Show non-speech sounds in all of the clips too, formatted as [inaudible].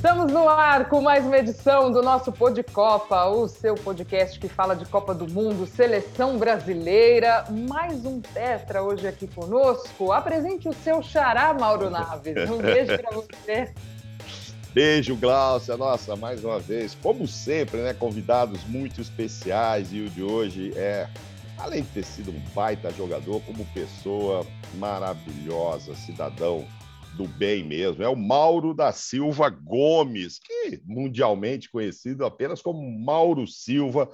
Estamos no ar com mais uma edição do nosso Pod Copa, o seu podcast que fala de Copa do Mundo, seleção brasileira. Mais um Tetra hoje aqui conosco. Apresente o seu xará, Mauro Naves. Um beijo para você. [laughs] Beijo, Glaucia. Nossa, mais uma vez, como sempre, né? Convidados muito especiais e o de hoje é, além de ter sido um baita jogador, como pessoa maravilhosa, cidadão do bem mesmo. É o Mauro da Silva Gomes, que mundialmente conhecido apenas como Mauro Silva,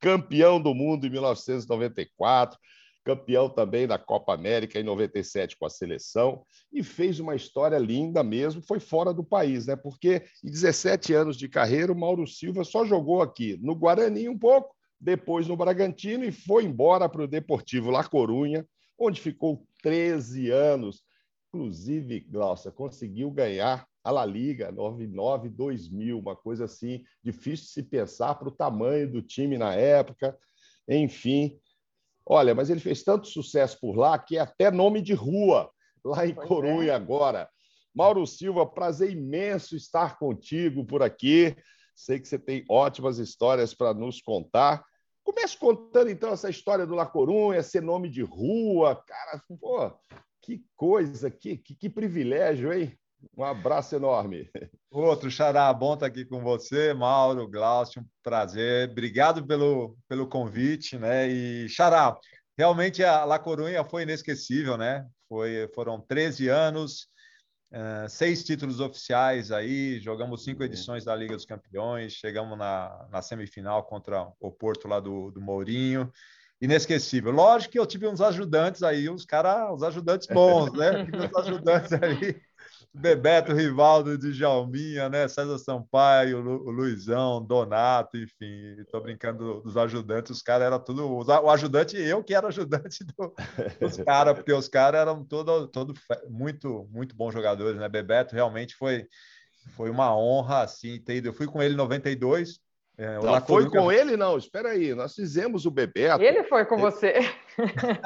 campeão do mundo em 1994 campeão também da Copa América em 97 com a seleção, e fez uma história linda mesmo, foi fora do país, né? Porque em 17 anos de carreira, o Mauro Silva só jogou aqui no Guarani um pouco, depois no Bragantino e foi embora para o Deportivo La Corunha, onde ficou 13 anos. Inclusive, Glaucia, conseguiu ganhar a La Liga 99-2000, uma coisa assim, difícil de se pensar para o tamanho do time na época. Enfim, Olha, mas ele fez tanto sucesso por lá que é até nome de rua lá em pois Corunha é. agora. Mauro Silva, prazer imenso estar contigo por aqui. Sei que você tem ótimas histórias para nos contar. Comece contando então essa história do La Corunha, ser nome de rua, cara, pô, que coisa, que, que, que privilégio, hein? Um abraço enorme. Outro, Xará, bom estar aqui com você, Mauro, Glaucio, um prazer. Obrigado pelo, pelo convite, né? E, Xará, realmente a La Corunha foi inesquecível, né? Foi, foram 13 anos, uh, seis títulos oficiais aí, jogamos cinco uhum. edições da Liga dos Campeões, chegamos na, na semifinal contra o Porto lá do, do Mourinho inesquecível. Lógico que eu tive uns ajudantes aí, uns caras, os ajudantes bons, né? [laughs] Tive uns ajudantes aí Bebeto, Rivaldo, Djalminha, né? César Sampaio, o Luizão, Donato, enfim. Estou brincando dos ajudantes, os caras eram tudo. O ajudante eu que era ajudante do, dos [laughs] caras, porque os caras eram todo, todo muito, muito bons jogadores, né? Bebeto realmente foi, foi uma honra, assim, ter ido. Eu fui com ele em 92, é, não foi com ele, não. Espera aí, nós fizemos o Bebeto. Ele foi com você. [laughs]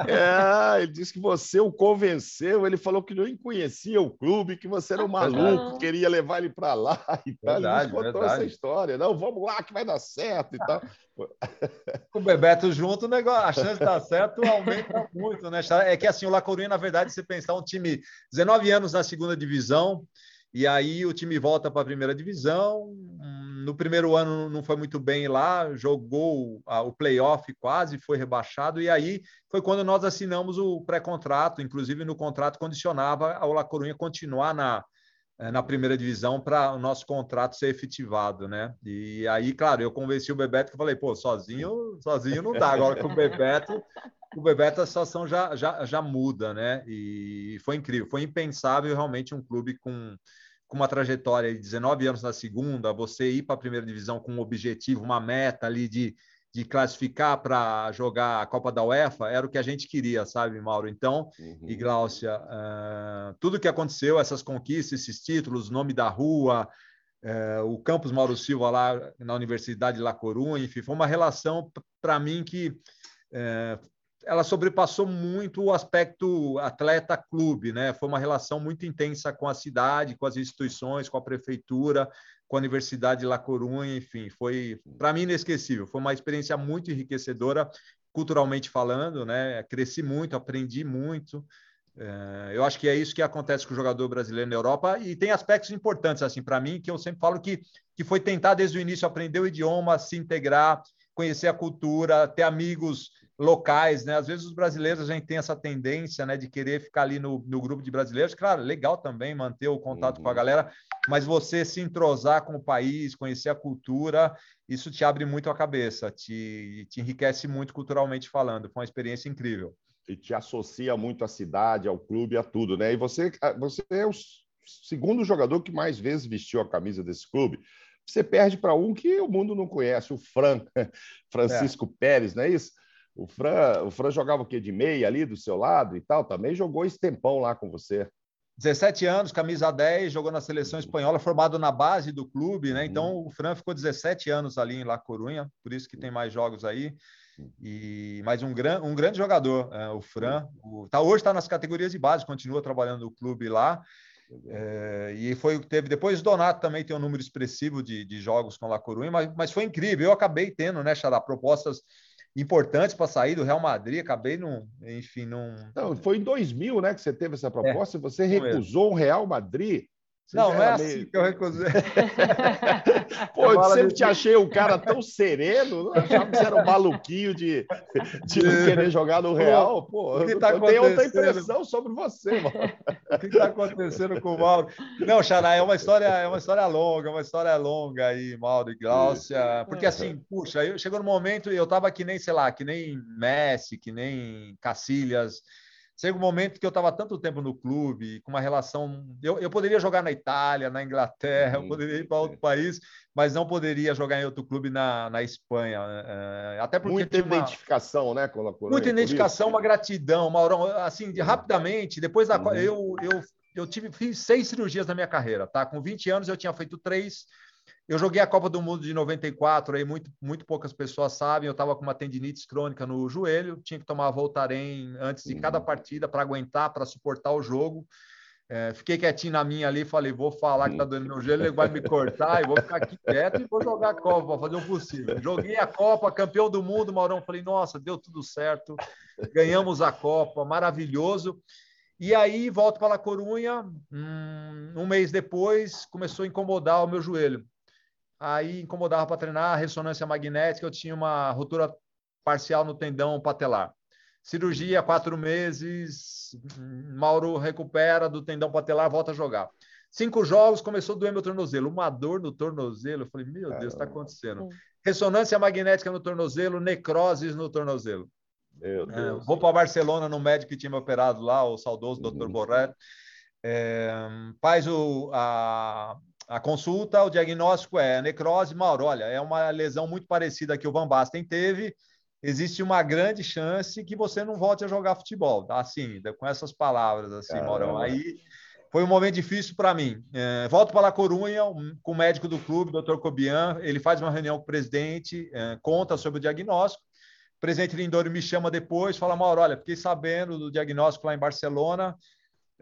É, ele disse que você o convenceu. Ele falou que não conhecia o clube, que você era um maluco, queria levar ele para lá [laughs] e tal. Verdade, ele contou verdade. essa história. Não, vamos lá que vai dar certo e tal. [laughs] Com o Bebeto junto, o negócio, a chance de dar certo aumenta muito, né? É que assim, o La Coruña, na verdade, se pensar um time 19 anos na segunda divisão, e aí o time volta para a primeira divisão. No primeiro ano não foi muito bem lá, jogou o playoff quase, foi rebaixado. E aí foi quando nós assinamos o pré-contrato, inclusive no contrato condicionava a La Corunha continuar na, eh, na primeira divisão para o nosso contrato ser efetivado, né? E aí, claro, eu convenci o Bebeto que falei, pô, sozinho, sozinho não dá. Agora com o Bebeto, o Bebeto a situação já, já, já muda, né? E foi incrível, foi impensável realmente um clube com, com uma trajetória de 19 anos na segunda, você ir para a primeira divisão com um objetivo, uma meta ali de, de classificar para jogar a Copa da UEFA, era o que a gente queria, sabe, Mauro? Então, uhum. e Gláucia, uh, tudo que aconteceu, essas conquistas, esses títulos, nome da rua, uh, o campus Mauro Silva lá na Universidade de La Coruña, enfim, foi uma relação para mim que uh, ela sobrepassou muito o aspecto atleta-clube, né? Foi uma relação muito intensa com a cidade, com as instituições, com a prefeitura, com a Universidade de La Coruña, enfim, foi para mim inesquecível. Foi uma experiência muito enriquecedora, culturalmente falando, né? Cresci muito, aprendi muito. É, eu acho que é isso que acontece com o jogador brasileiro na Europa e tem aspectos importantes assim para mim que eu sempre falo que que foi tentar desde o início aprender o idioma, se integrar, conhecer a cultura, ter amigos locais, né? Às vezes os brasileiros a gente tem essa tendência, né, de querer ficar ali no, no grupo de brasileiros. Claro, legal também manter o contato uhum. com a uhum. galera, mas você se entrosar com o país, conhecer a cultura, isso te abre muito a cabeça, te, te enriquece muito culturalmente falando. Foi uma experiência incrível. E te associa muito à cidade, ao clube, a tudo, né? E você, você é o segundo jogador que mais vezes vestiu a camisa desse clube. Você perde para um que o mundo não conhece, o Fran, [laughs] Francisco é. Pérez, não é isso? O Fran, o Fran jogava o quê? De meia ali do seu lado e tal? Também jogou esse tempão lá com você. 17 anos, camisa 10, jogou na seleção espanhola, formado na base do clube, né? Então uhum. o Fran ficou 17 anos ali em La Corunha, por isso que tem mais jogos aí. E mais um, gran, um grande jogador, é, o Fran. O, tá, hoje está nas categorias de base, continua trabalhando no clube lá. É, e foi o que teve. Depois o Donato também tem um número expressivo de, de jogos com La Coruña, mas, mas foi incrível. Eu acabei tendo, né, Xará, propostas importantes para sair do Real Madrid, acabei não, enfim, não. Não, foi em 2000, né, que você teve essa proposta é, e você recusou o Real Madrid. Você não, não é assim meio... que eu recusei. [laughs] [laughs] Pô, eu sempre te achei um cara tão sereno, não achava que você era um maluquinho de, de não querer jogar no Real. Pô, o tá eu tenho outra impressão sobre você, mano. O que está acontecendo com o Mauro? Não, Xará, é uma história, é uma história longa, uma história longa aí, Mauro e Glaucia. Porque assim, puxa, eu, chegou no momento e eu estava que nem, sei lá, que nem Messi, que nem Cacilhas. Chega um momento que eu estava tanto tempo no clube, com uma relação. Eu, eu poderia jogar na Itália, na Inglaterra, eu poderia ir para outro país, mas não poderia jogar em outro clube na, na Espanha. É, até porque muita identificação, né? A muita identificação, uma gratidão, Maurão. Assim, rapidamente, depois da. Uhum. Eu, eu, eu tive, fiz seis cirurgias na minha carreira, tá? Com 20 anos eu tinha feito três eu joguei a Copa do Mundo de 94, aí muito, muito poucas pessoas sabem. Eu estava com uma tendinite crônica no joelho, tinha que tomar Voltaren antes de cada uhum. partida para aguentar, para suportar o jogo. É, fiquei quietinho na minha ali, falei, vou falar que tá doendo meu joelho, ele vai me cortar, e vou ficar aqui quieto e vou jogar a Copa, vou fazer o possível. Joguei a Copa, campeão do mundo, Maurão, falei, nossa, deu tudo certo, ganhamos a Copa, maravilhoso. E aí volto para a Corunha, hum, um mês depois começou a incomodar o meu joelho aí incomodava para treinar, ressonância magnética, eu tinha uma ruptura parcial no tendão patelar. Cirurgia, quatro meses, Mauro recupera do tendão patelar, volta a jogar. Cinco jogos, começou a doer meu tornozelo. Uma dor no tornozelo. Eu falei, meu Deus, está acontecendo. Ressonância magnética no tornozelo, necroses no tornozelo. É, vou para Barcelona no médico que tinha me operado lá, o saudoso uhum. Dr. Borret. É, faz o, a, a consulta, o diagnóstico é necrose, Mauro, olha, é uma lesão muito parecida que o Van Basten teve, existe uma grande chance que você não volte a jogar futebol, tá? assim, com essas palavras, assim, Caramba. Maurão. Aí foi um momento difícil para mim. É, volto para La Corunha com o médico do clube, Dr. Cobian, ele faz uma reunião com o presidente, é, conta sobre o diagnóstico, o presidente Lindori me chama depois, fala, Mauro, olha, fiquei sabendo do diagnóstico lá em Barcelona,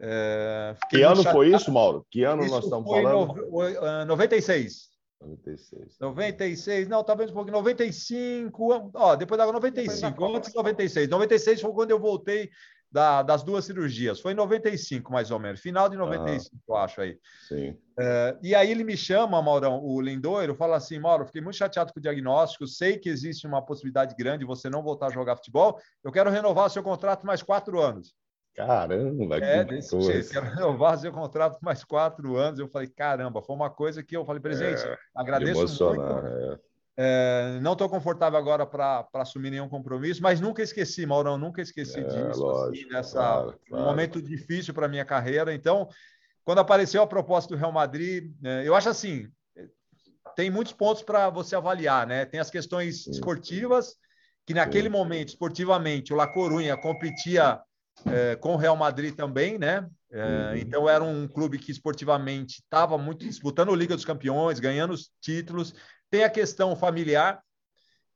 é, que ano chateado. foi isso, Mauro? Que ano isso nós estamos falando? No, 96. 96. 96, não, talvez um pouquinho, 95, ó, depois da 95, antes de 96. 96 foi quando eu voltei da, das duas cirurgias, foi em 95, mais ou menos, final de 95, ah, eu acho aí. Sim. É, e aí ele me chama, Maurão, o Lindoiro, fala assim: Mauro, fiquei muito chateado com o diagnóstico, sei que existe uma possibilidade grande de você não voltar a jogar futebol, eu quero renovar seu contrato mais quatro anos. Caramba, é, desse coisa. jeito. Quero renovar seu contrato por mais quatro anos. Eu falei, caramba, foi uma coisa que eu falei, presidente, é, agradeço muito. É. É, não estou confortável agora para assumir nenhum compromisso, mas nunca esqueci, Maurão, nunca esqueci é, disso. Assim, lógico, assim, nessa, claro, claro. um momento difícil para minha carreira. Então, quando apareceu a proposta do Real Madrid, é, eu acho assim, tem muitos pontos para você avaliar, né? Tem as questões esportivas, que naquele momento, esportivamente, o La Corunha competia é, com o Real Madrid também, né? É, uhum. Então era um clube que esportivamente estava muito disputando a Liga dos Campeões, ganhando os títulos. Tem a questão familiar,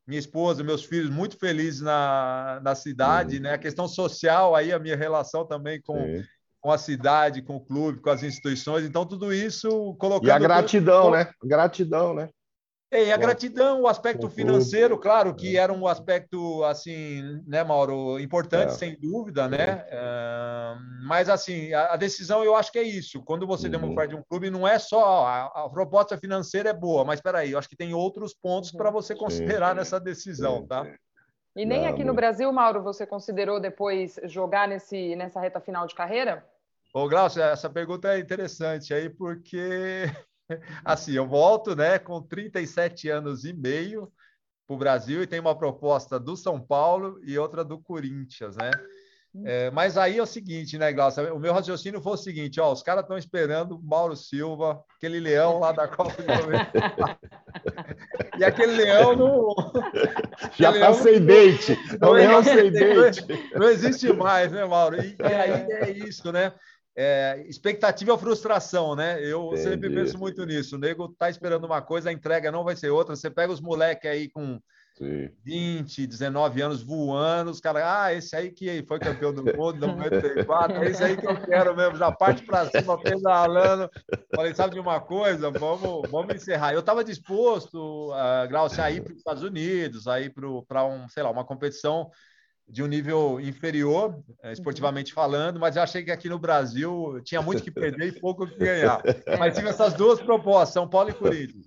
minha esposa, meus filhos muito felizes na, na cidade, uhum. né? A questão social, aí a minha relação também com, com a cidade, com o clube, com as instituições. Então tudo isso colocando. E a gratidão, né? Gratidão, né? É, e a gratidão, o aspecto financeiro, claro que é. era um aspecto, assim, né, Mauro, importante, é. sem dúvida, né? É, mas, assim, a, a, decisão eu acho que é isso. Quando você uhum. demonstra de um clube, não é só a, a, proposta financeira é boa, mas espera aí, eu acho que tem outros pontos para você considerar sim, nessa decisão, sim, tá? E nem não, aqui no Brasil, Mauro, você considerou depois jogar nesse, nessa reta final de carreira? Ô, Glaucio, essa pergunta é interessante aí, porque [laughs] assim, eu volto né, com 37 anos e meio para o Brasil e tem uma proposta do São Paulo e outra do Corinthians, né? Hum. É, mas aí é o seguinte, né, Glaucia? O meu raciocínio foi o seguinte: ó, os caras estão esperando o Mauro Silva, aquele leão lá da Copa 90. [laughs] e aquele leão não. [laughs] Já está sem dente. Não, o leão sem dente. Não existe mais, né, Mauro? E, e aí é isso, né? É, expectativa ou frustração, né? Eu Entendi. sempre penso muito nisso. O nego tá esperando uma coisa, a entrega não vai ser outra. Você pega os moleques aí com Sim. 20, 19 anos voando, os caras, ah, esse aí que foi campeão do mundo, 94, esse aí que eu quero mesmo, já parte para cima, pedalando. Falei, sabe de uma coisa? Vamos, vamos encerrar. Eu estava disposto, uh, Glaucio, a ir para os Estados Unidos, a ir para um, sei lá, uma competição de um nível inferior, eh, esportivamente falando, mas eu achei que aqui no Brasil tinha muito que [laughs] perder e pouco que ganhar. Mas tive essas duas propostas, São Paulo e Corinthians.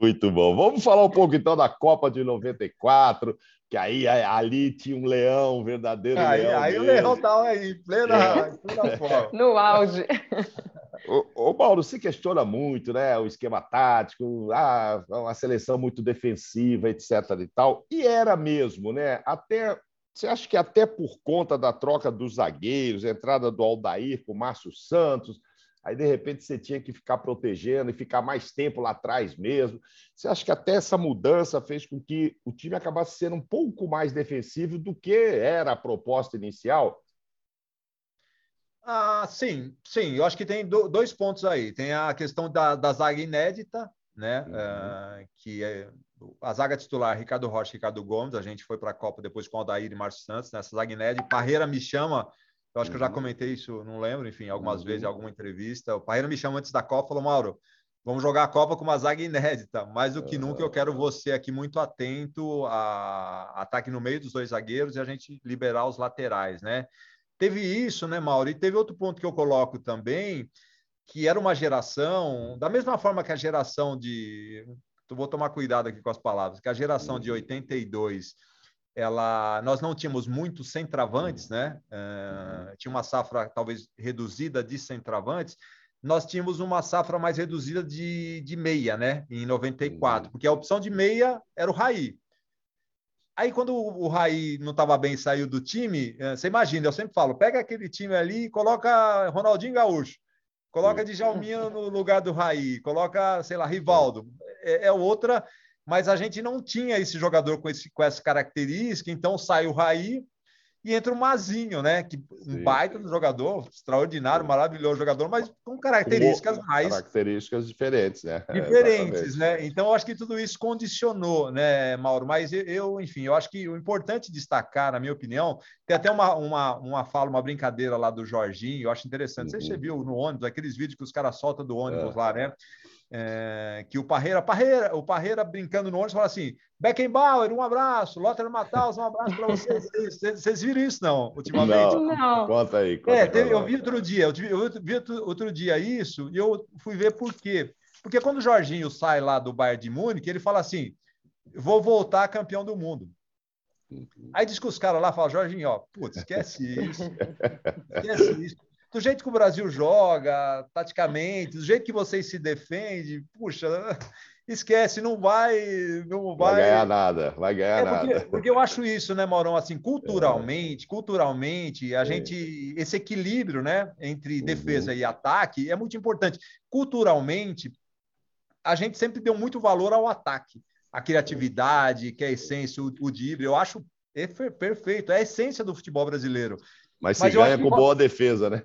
Muito bom. Vamos falar um pouco então da Copa de 94, que aí ali tinha um leão, um verdadeiro aí, leão. Aí mesmo. o leão estava aí, em plena, é. em plena forma. No auge. [laughs] Ô, ô Paulo, se questiona muito, né? O esquema tático, ah, uma seleção muito defensiva, etc. e tal. E era mesmo, né? Até você acha que até por conta da troca dos zagueiros, entrada do Aldair com o Márcio Santos, aí de repente você tinha que ficar protegendo e ficar mais tempo lá atrás mesmo. Você acha que até essa mudança fez com que o time acabasse sendo um pouco mais defensivo do que era a proposta inicial? Ah, sim, sim. Eu acho que tem dois pontos aí. Tem a questão da, da zaga inédita, né? Uhum. Uh, que é a zaga titular, Ricardo Rocha e Ricardo Gomes. A gente foi para a Copa depois com o Aldair e Márcio Santos, nessa zaga inédita. Parreira me chama eu acho que eu já uhum. comentei isso, não lembro, enfim, algumas uhum. vezes em alguma entrevista. O Parreira me chamou antes da Copa e falou: Mauro, vamos jogar a Copa com uma zaga inédita. Mais do que nunca, eu quero você aqui muito atento a ataque no meio dos dois zagueiros e a gente liberar os laterais, né? Teve isso, né, Mauro? E teve outro ponto que eu coloco também, que era uma geração, da mesma forma que a geração de. Vou tomar cuidado aqui com as palavras, que a geração de 82 uhum ela, nós não tínhamos muitos centravantes, né? Uh, tinha uma safra talvez reduzida de centravantes. Nós tínhamos uma safra mais reduzida de, de meia, né? Em 94, porque a opção de meia era o Raí. Aí, quando o Raí não estava bem e saiu do time, eh, você imagina, eu sempre falo, pega aquele time ali e coloca Ronaldinho Gaúcho, coloca Djalminha no lugar do Raí, coloca, sei lá, Rivaldo. É, é outra mas a gente não tinha esse jogador com, esse, com essa característica, então sai o Raí e entra o Mazinho, né? Que um Sim. baita do jogador, extraordinário, maravilhoso jogador, mas com características com mais características diferentes, né? [laughs] Diferentes, né? Então eu acho que tudo isso condicionou, né, Mauro? Mas eu, enfim, eu acho que o importante destacar, na minha opinião, tem até uma, uma, uma fala, uma brincadeira lá do Jorginho, eu acho interessante. Uhum. Você viu no ônibus, aqueles vídeos que os caras soltam do ônibus é. lá, né? É, que o Parreira, Parreira, o Parreira brincando no ônibus fala assim: Beckenbauer, um abraço, Lothar Matthaus, um abraço para [laughs] vocês. vocês. Viram isso não, ultimamente? Não. não. Conta aí. Conta é, teve, eu vi outro dia, eu vi outro dia isso e eu fui ver por quê. Porque quando o Jorginho sai lá do Bayern de Munique, ele fala assim: vou voltar campeão do mundo. Uhum. Aí diz que os caras lá falam, Jorginho, ó, putz, esquece isso. [laughs] esquece isso do jeito que o Brasil joga, taticamente, do jeito que vocês se defendem, puxa, esquece, não vai, não vai, vai ganhar nada, vai ganhar é porque, nada. Porque eu acho isso, né, Maurão, assim, culturalmente, é. culturalmente, a é. gente, esse equilíbrio, né, entre uhum. defesa e ataque é muito importante. Culturalmente, a gente sempre deu muito valor ao ataque, a criatividade, que é a essência, o, o drible, eu acho perfeito, é a essência do futebol brasileiro. Mas se Mas ganha com boa defesa, né?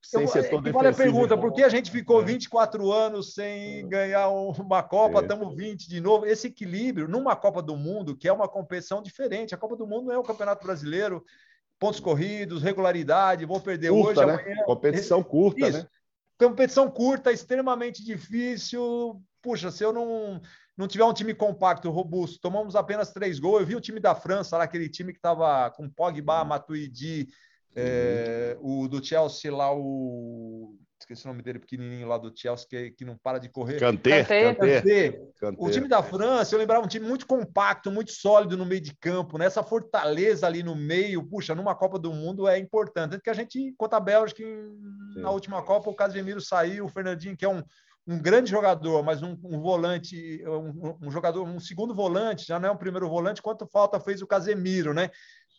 Sem eu, setor defensivo. Vale a pergunta, por que a gente ficou 24 é. anos sem é. ganhar uma Copa, estamos é. 20 de novo? Esse equilíbrio numa Copa do Mundo, que é uma competição diferente. A Copa do Mundo não é o Campeonato Brasileiro, pontos corridos, regularidade, vou perder curta, hoje, né? amanhã. Competição curta, Isso. né? Competição curta, extremamente difícil. Puxa, se eu não, não tiver um time compacto, robusto, tomamos apenas três gols. Eu vi o time da França, lá, aquele time que estava com Pogba, Matuidi, é, o do Chelsea lá, o. Esqueci o nome dele, pequenininho lá do Chelsea, que, que não para de correr. Kanté, Kanté. O time da França, eu lembrava um time muito compacto, muito sólido no meio de campo, né? Essa fortaleza ali no meio, puxa, numa Copa do Mundo é importante. Tanto que a gente, contra a Bélgica, na última Copa, o Casemiro saiu, o Fernandinho, que é um, um grande jogador, mas um, um volante, um, um, jogador, um segundo volante, já não é um primeiro volante, quanto falta fez o Casemiro, né?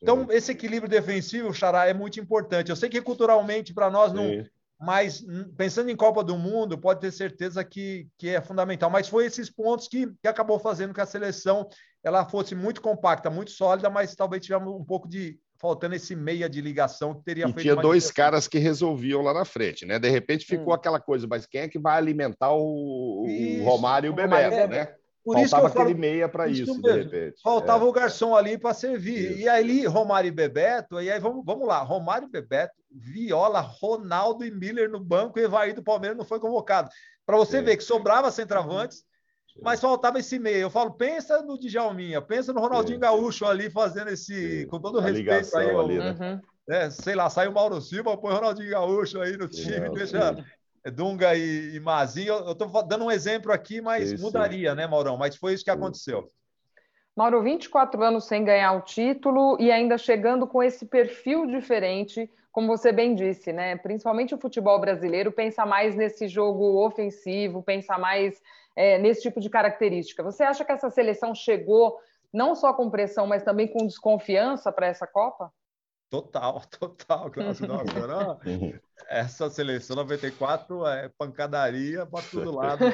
Então, esse equilíbrio defensivo, Xará, é muito importante. Eu sei que culturalmente, para nós, não. Sim. Mas pensando em Copa do Mundo, pode ter certeza que, que é fundamental. Mas foi esses pontos que, que acabou fazendo que a seleção ela fosse muito compacta, muito sólida, mas talvez tivesse um pouco de faltando esse meia de ligação que teria e feito. Tinha dois caras que resolviam lá na frente, né? De repente ficou hum. aquela coisa, mas quem é que vai alimentar o, o Romário e o Bebeto, né? Por Faltava isso que eu falo, aquele meia para isso, isso de repente. Faltava é. o garçom ali para servir. Isso. E aí, Romário e Bebeto, e aí vamos, vamos lá. Romário e Bebeto, Viola, Ronaldo e Miller no banco, e Evair do Palmeiras não foi convocado. Para você Sim. ver que sobrava centroavantes, Sim. mas faltava esse meia. Eu falo, pensa no Djalminha, pensa no Ronaldinho Sim. Gaúcho ali fazendo esse, com todo o respeito aí. Ali, né? uhum. é, sei lá, sai o Mauro Silva, põe o Ronaldinho Gaúcho aí no time, deixa Dunga e, e Mazinho. Eu estou dando um exemplo aqui, mas sim, mudaria, sim. né, Maurão? Mas foi isso que aconteceu. Mauro, 24 anos sem ganhar o título e ainda chegando com esse perfil diferente, como você bem disse, né? Principalmente o futebol brasileiro pensa mais nesse jogo ofensivo, pensa mais é, nesse tipo de característica. Você acha que essa seleção chegou não só com pressão, mas também com desconfiança para essa Copa? Total, [laughs] total, Cláudio. Nossa, essa seleção 94 é pancadaria para todo lado.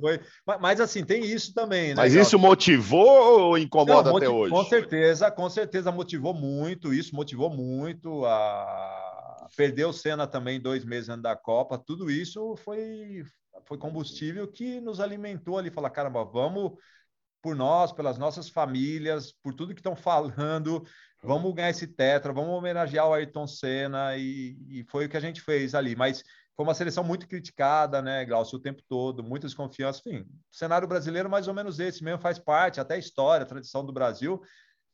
foi... Mas, assim, tem isso também, né? Mas isso motivou ou incomoda Não, até hoje? Com certeza, com certeza motivou muito, isso motivou muito. A... Perdeu o Senna também dois meses antes da Copa, tudo isso foi, foi combustível que nos alimentou ali. Falar, caramba, vamos por nós, pelas nossas famílias, por tudo que estão falando, vamos ganhar esse tetra, vamos homenagear o Ayrton Senna, e, e, foi o que a gente fez ali. Mas foi uma seleção muito criticada, né, Glaucio, o tempo todo, muita desconfiança. Enfim, cenário brasileiro mais ou menos esse mesmo, faz parte, até a história, a tradição do Brasil.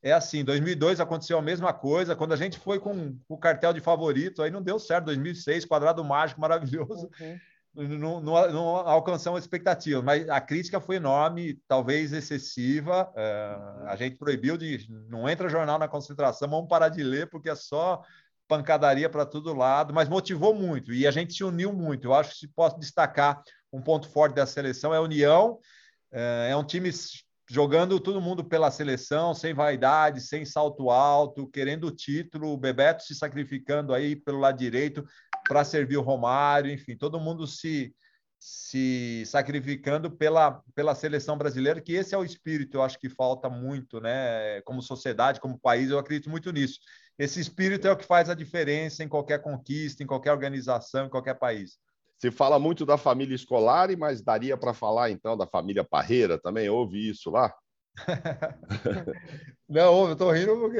É assim, 2002 aconteceu a mesma coisa, quando a gente foi com o cartel de favorito, aí não deu certo, 2006, quadrado mágico, maravilhoso. Uhum não, não, não alcançamos expectativas, mas a crítica foi enorme, talvez excessiva. É, a gente proibiu de não entra jornal na concentração, vamos parar de ler porque é só pancadaria para todo lado, mas motivou muito e a gente se uniu muito. Eu acho que se posso destacar um ponto forte da seleção é a união. É, é um time jogando todo mundo pela seleção, sem vaidade, sem salto alto, querendo o título, o Bebeto se sacrificando aí pelo lado direito para servir o Romário, enfim, todo mundo se se sacrificando pela, pela seleção brasileira, que esse é o espírito, eu acho que falta muito, né? Como sociedade, como país, eu acredito muito nisso. Esse espírito é o que faz a diferença em qualquer conquista, em qualquer organização, em qualquer país. Se fala muito da família escolar, mas daria para falar então da família Parreira também? Houve isso lá? [laughs] Não, eu estou rindo porque,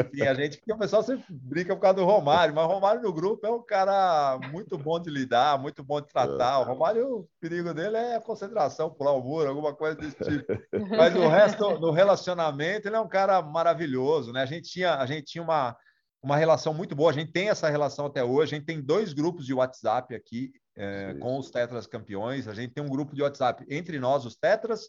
enfim, a gente, porque o pessoal sempre brinca por causa do Romário, mas o Romário no grupo é um cara muito bom de lidar, muito bom de tratar. O Romário, o perigo dele é a concentração, pular o muro, alguma coisa desse tipo. Mas o resto, no relacionamento, ele é um cara maravilhoso, né? A gente tinha, a gente tinha uma, uma relação muito boa. A gente tem essa relação até hoje. A gente tem dois grupos de WhatsApp aqui é, com os tetras campeões. A gente tem um grupo de WhatsApp entre nós, os tetras,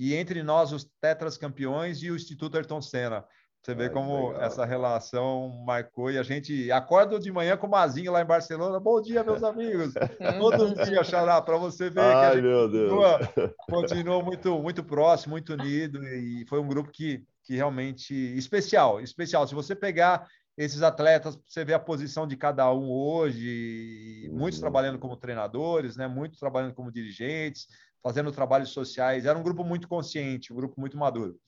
e entre nós, os tetras campeões e o Instituto Ayrton Senna. Você vê como legal. essa relação marcou e a gente acorda de manhã com o Mazinho lá em Barcelona. Bom dia, meus amigos. [laughs] Todo dia, Xará, para você ver Ai, que a gente continua, continuou muito, muito próximo, muito unido e foi um grupo que, que realmente especial, especial. Se você pegar esses atletas, você vê a posição de cada um hoje, muitos uhum. trabalhando como treinadores, né? muitos trabalhando como dirigentes, fazendo trabalhos sociais. Era um grupo muito consciente, um grupo muito maduro.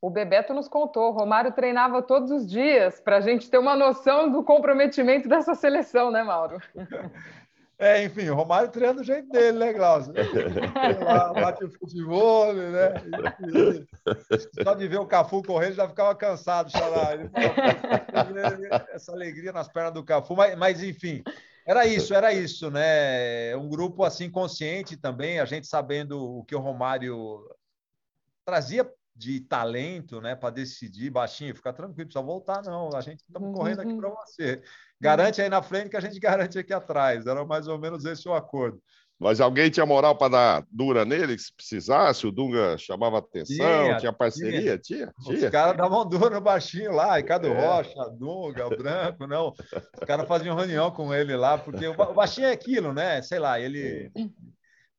O Bebeto nos contou, o Romário treinava todos os dias para a gente ter uma noção do comprometimento dessa seleção, né, Mauro? [laughs] É, enfim, o Romário treina do jeito dele, né, Glaucio? Lá, bate o futebol, né? [laughs] Só de ver o Cafu correndo já ficava cansado, xará. Essa alegria nas pernas do Cafu, mas, mas enfim, era isso, era isso, né? Um grupo assim consciente também, a gente sabendo o que o Romário trazia de talento, né, para decidir baixinho, fica tranquilo, precisa voltar não, a gente estamos correndo aqui para você. Garante aí na frente que a gente [laughs] garante aqui atrás. Era mais ou menos esse o acordo. Mas alguém tinha moral para dar dura nele, se precisasse? O Dunga chamava atenção, tinha, tinha parceria? Tinha. tinha, tinha. Os caras davam dura no baixinho lá, Ricardo é. Rocha, Dunga, o Branco, não. Os caras faziam reunião com ele lá, porque o baixinho é aquilo, né? Sei lá, ele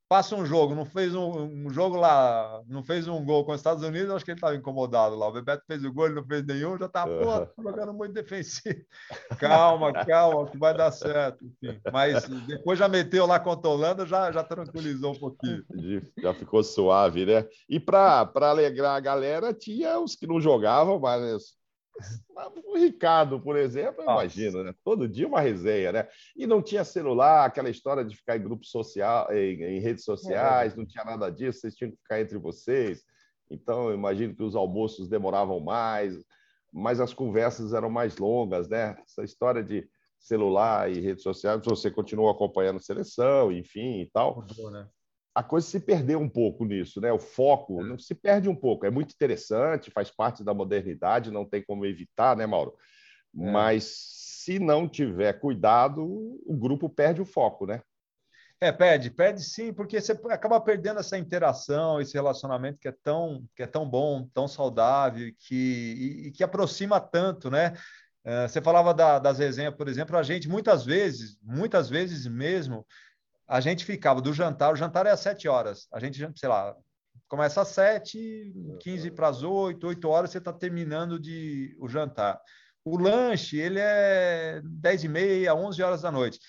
passa um jogo, não fez um, um, jogo lá, não fez um gol com os Estados Unidos, acho que ele estava incomodado lá. O Bebeto fez o gol, ele não fez nenhum, já tá, pô, jogando muito defensivo. [laughs] Calma, calma, que vai dar certo. Enfim. Mas depois já meteu lá contra a Holanda, já, já tranquilizou um pouquinho. Já ficou suave, né? E para alegrar a galera, tinha os que não jogavam, mas O Ricardo, por exemplo, eu imagino, né? Todo dia uma resenha, né? E não tinha celular, aquela história de ficar em grupos social, em, em redes sociais, é. não tinha nada disso, vocês tinham que ficar entre vocês. Então, eu imagino que os almoços demoravam mais, mas as conversas eram mais longas, né? Essa história de celular e redes sociais, você continua acompanhando a seleção, enfim e tal. Mudou, né? A coisa se perdeu um pouco nisso, né? O foco é. se perde um pouco. É muito interessante, faz parte da modernidade, não tem como evitar, né, Mauro? É. Mas se não tiver cuidado, o grupo perde o foco, né? É, perde, perde sim, porque você acaba perdendo essa interação, esse relacionamento que é tão, que é tão bom, tão saudável, que, e, e que aproxima tanto, né? Uh, você falava da, das resenhas, por exemplo, a gente muitas vezes, muitas vezes mesmo, a gente ficava do jantar, o jantar é às sete horas, a gente, sei lá, começa às sete, quinze para as oito, oito horas você está terminando de o jantar. O lanche, ele é dez e meia, onze horas da noite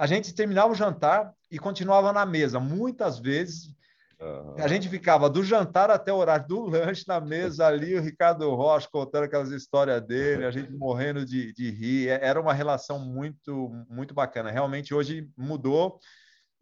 a gente terminava o jantar e continuava na mesa. Muitas vezes uhum. a gente ficava do jantar até o horário do lanche na mesa ali, o Ricardo Rocha contando aquelas histórias dele, a gente morrendo de, de rir. É, era uma relação muito, muito bacana. Realmente hoje mudou.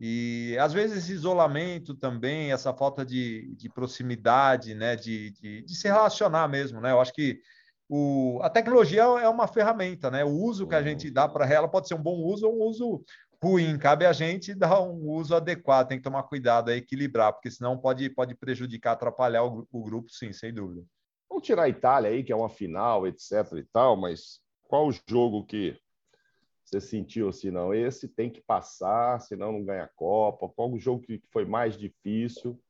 E às vezes esse isolamento também, essa falta de, de proximidade, né? de, de, de se relacionar mesmo. Né? Eu acho que o, a tecnologia é uma ferramenta, né? O uso que a gente dá para ela pode ser um bom uso ou um uso ruim. Cabe a gente dar um uso adequado, tem que tomar cuidado, equilibrar, porque senão pode, pode prejudicar, atrapalhar o, o grupo, sim, sem dúvida. Vamos tirar a Itália aí, que é uma final, etc e tal, mas qual o jogo que você sentiu assim, não, esse tem que passar, senão não ganha a Copa? Qual o jogo que foi mais difícil?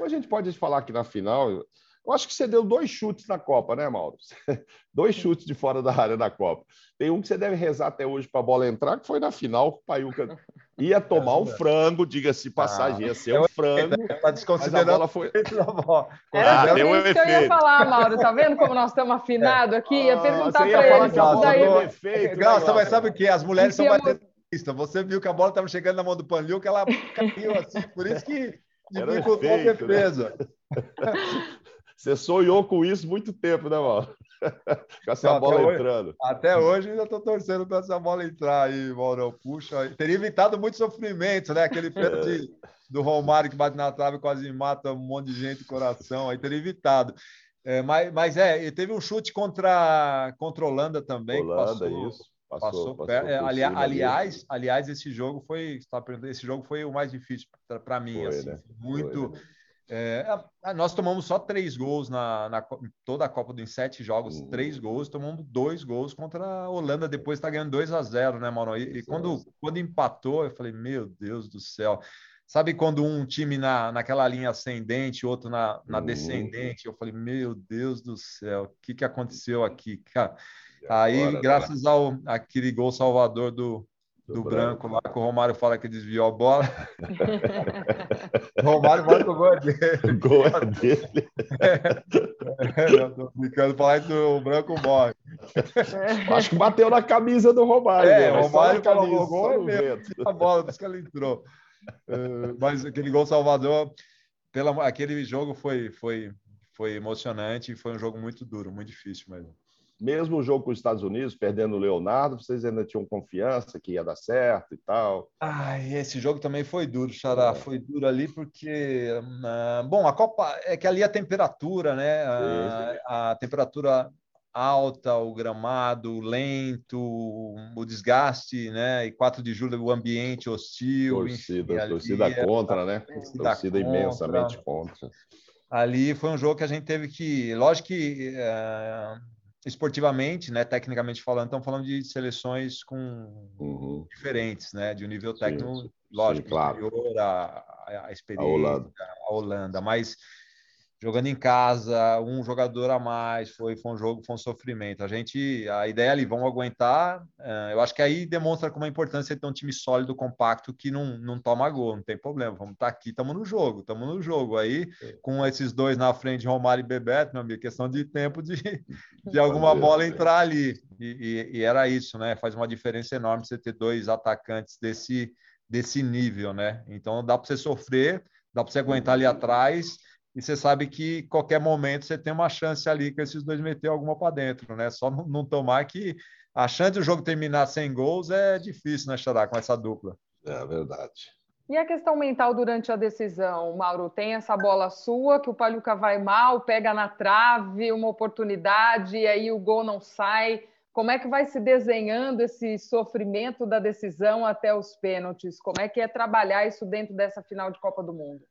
a gente pode falar que na final, eu acho que você deu dois chutes na Copa, né, Mauro? [laughs] dois chutes de fora da área da Copa. Tem um que você deve rezar até hoje para a bola entrar, que foi na final que o Paiuca ia tomar um frango, diga-se passagem, ia ser um frango. [laughs] Está desconsiderando a bola foi. Era ah, deu um isso efeito. que eu ia falar, Mauro. Tá vendo como nós estamos afinados aqui? Ia ah, perguntar ah, para ele. Isso daí... Um efeito, Graça, mas sabe o que? As mulheres são batendo você viu que a bola estava chegando na mão do Panil, que ela caiu assim, por isso que dificultou a defesa. [laughs] Você sonhou com isso muito tempo, né, Mauro? [laughs] com essa bola até entrando. Hoje, até hoje ainda estou torcendo para essa bola entrar aí, Mauro. Puxa, teria evitado muito sofrimento, né? Aquele pênalti [laughs] do Romário que bate na trave e quase mata um monte de gente coração. Aí teria evitado. É, mas, mas é, teve um chute contra, contra Holanda também. Holanda, passou, isso. Passou, passou, passou é, ali, aliás, aliás, esse jogo foi, esse jogo foi o mais difícil para mim, foi, assim, né? muito. Foi, né? É, nós tomamos só três gols na, na toda a Copa dos sete jogos, uhum. três gols, tomamos dois gols contra a Holanda, depois está ganhando 2 a 0 né, Mauro? E, e quando, quando empatou, eu falei, meu Deus do céu. Sabe quando um time na, naquela linha ascendente, outro na, na uhum. descendente? Eu falei, meu Deus do céu, o que, que aconteceu aqui, cara? Aí, graças ao aquele gol salvador do, do, do branco. branco. lá, que o Romário fala que desviou a bola. o [laughs] Romário marca o gol é dele. O gol é dele. É, é, tô brincando, falar que o branco morre. Acho que bateu na camisa do Romário. É, o Romário falou, o gol é meu. A bola, por isso que ele entrou. Uh, mas aquele gol Salvador, pela, aquele jogo foi, foi, foi emocionante e foi um jogo muito duro, muito difícil mesmo mesmo o jogo com os Estados Unidos, perdendo o Leonardo, vocês ainda tinham confiança que ia dar certo e tal? Ah, esse jogo também foi duro, Xará. É. Foi duro ali porque. Uh, bom, a Copa é que ali a temperatura, né? A, a, temperatura alta, o gramado lento, o desgaste, né? E 4 de julho, o ambiente hostil. Torcida, enfim, torcida ali, contra, né? Torcida, torcida contra. imensamente contra. Ali foi um jogo que a gente teve que. Lógico que. Uh, esportivamente, né, tecnicamente falando, estamos falando de seleções com uhum. diferentes, né, de um nível técnico, sim, lógico, sim, claro. superior à, à experiência, a Holanda. a Holanda, mas jogando em casa, um jogador a mais, foi, foi um jogo, foi um sofrimento. A gente, a ideia ali, vamos aguentar. Uh, eu acho que aí demonstra como é importante você ter um time sólido, compacto, que não, não toma gol, não tem problema. Vamos estar tá aqui, estamos no jogo, estamos no jogo. Aí, com esses dois na frente, Romário e Bebeto, meu amigo, questão de tempo de, [laughs] de alguma bola entrar ali. E, e, e era isso, né? Faz uma diferença enorme você ter dois atacantes desse, desse nível, né? Então dá para você sofrer, dá para você aguentar ali atrás e você sabe que qualquer momento você tem uma chance ali que esses dois meter alguma para dentro, né? Só não, não, tomar que a chance do jogo terminar sem gols é difícil, né, Xará, com essa dupla. É verdade. E a questão mental durante a decisão, Mauro? Tem essa bola sua que o Paluca vai mal, pega na trave, uma oportunidade, e aí o gol não sai. Como é que vai se desenhando esse sofrimento da decisão até os pênaltis? Como é que é trabalhar isso dentro dessa final de Copa do Mundo?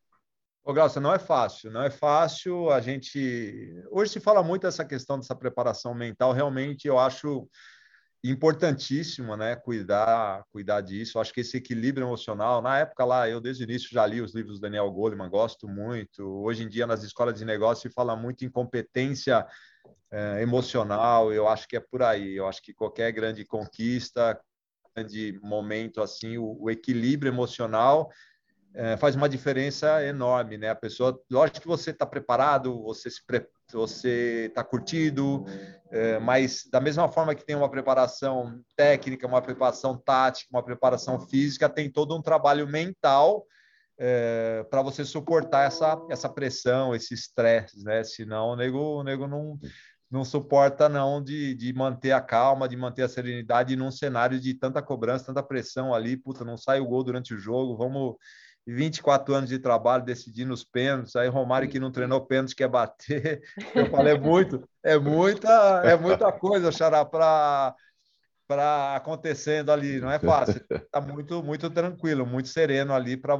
Ô, Glaucia, não é fácil, não é fácil. A gente. Hoje se fala muito dessa questão dessa preparação mental, realmente eu acho importantíssimo, né? Cuidar, cuidar disso. Eu acho que esse equilíbrio emocional, na época lá, eu desde o início já li os livros do Daniel Goleman, gosto muito. Hoje em dia, nas escolas de negócio, se fala muito em competência é, emocional. Eu acho que é por aí. Eu acho que qualquer grande conquista, grande momento assim, o, o equilíbrio emocional é, faz uma diferença enorme, né? A pessoa, lógico que você está preparado, você se pre... você está curtido, é, mas da mesma forma que tem uma preparação técnica, uma preparação tática, uma preparação física, tem todo um trabalho mental é, para você suportar essa, essa pressão, esse estresse, né? Senão o nego, o nego não, não suporta não de, de manter a calma, de manter a serenidade num cenário de tanta cobrança, tanta pressão ali, puta, não sai o gol durante o jogo, vamos 24 anos de trabalho decidindo os pênaltis, aí Romário que não treinou pênalti quer bater. [laughs] Eu falei, é muito, é muita, é muita coisa, Xará, para para acontecendo ali, não é fácil. Está muito, muito tranquilo, muito sereno ali para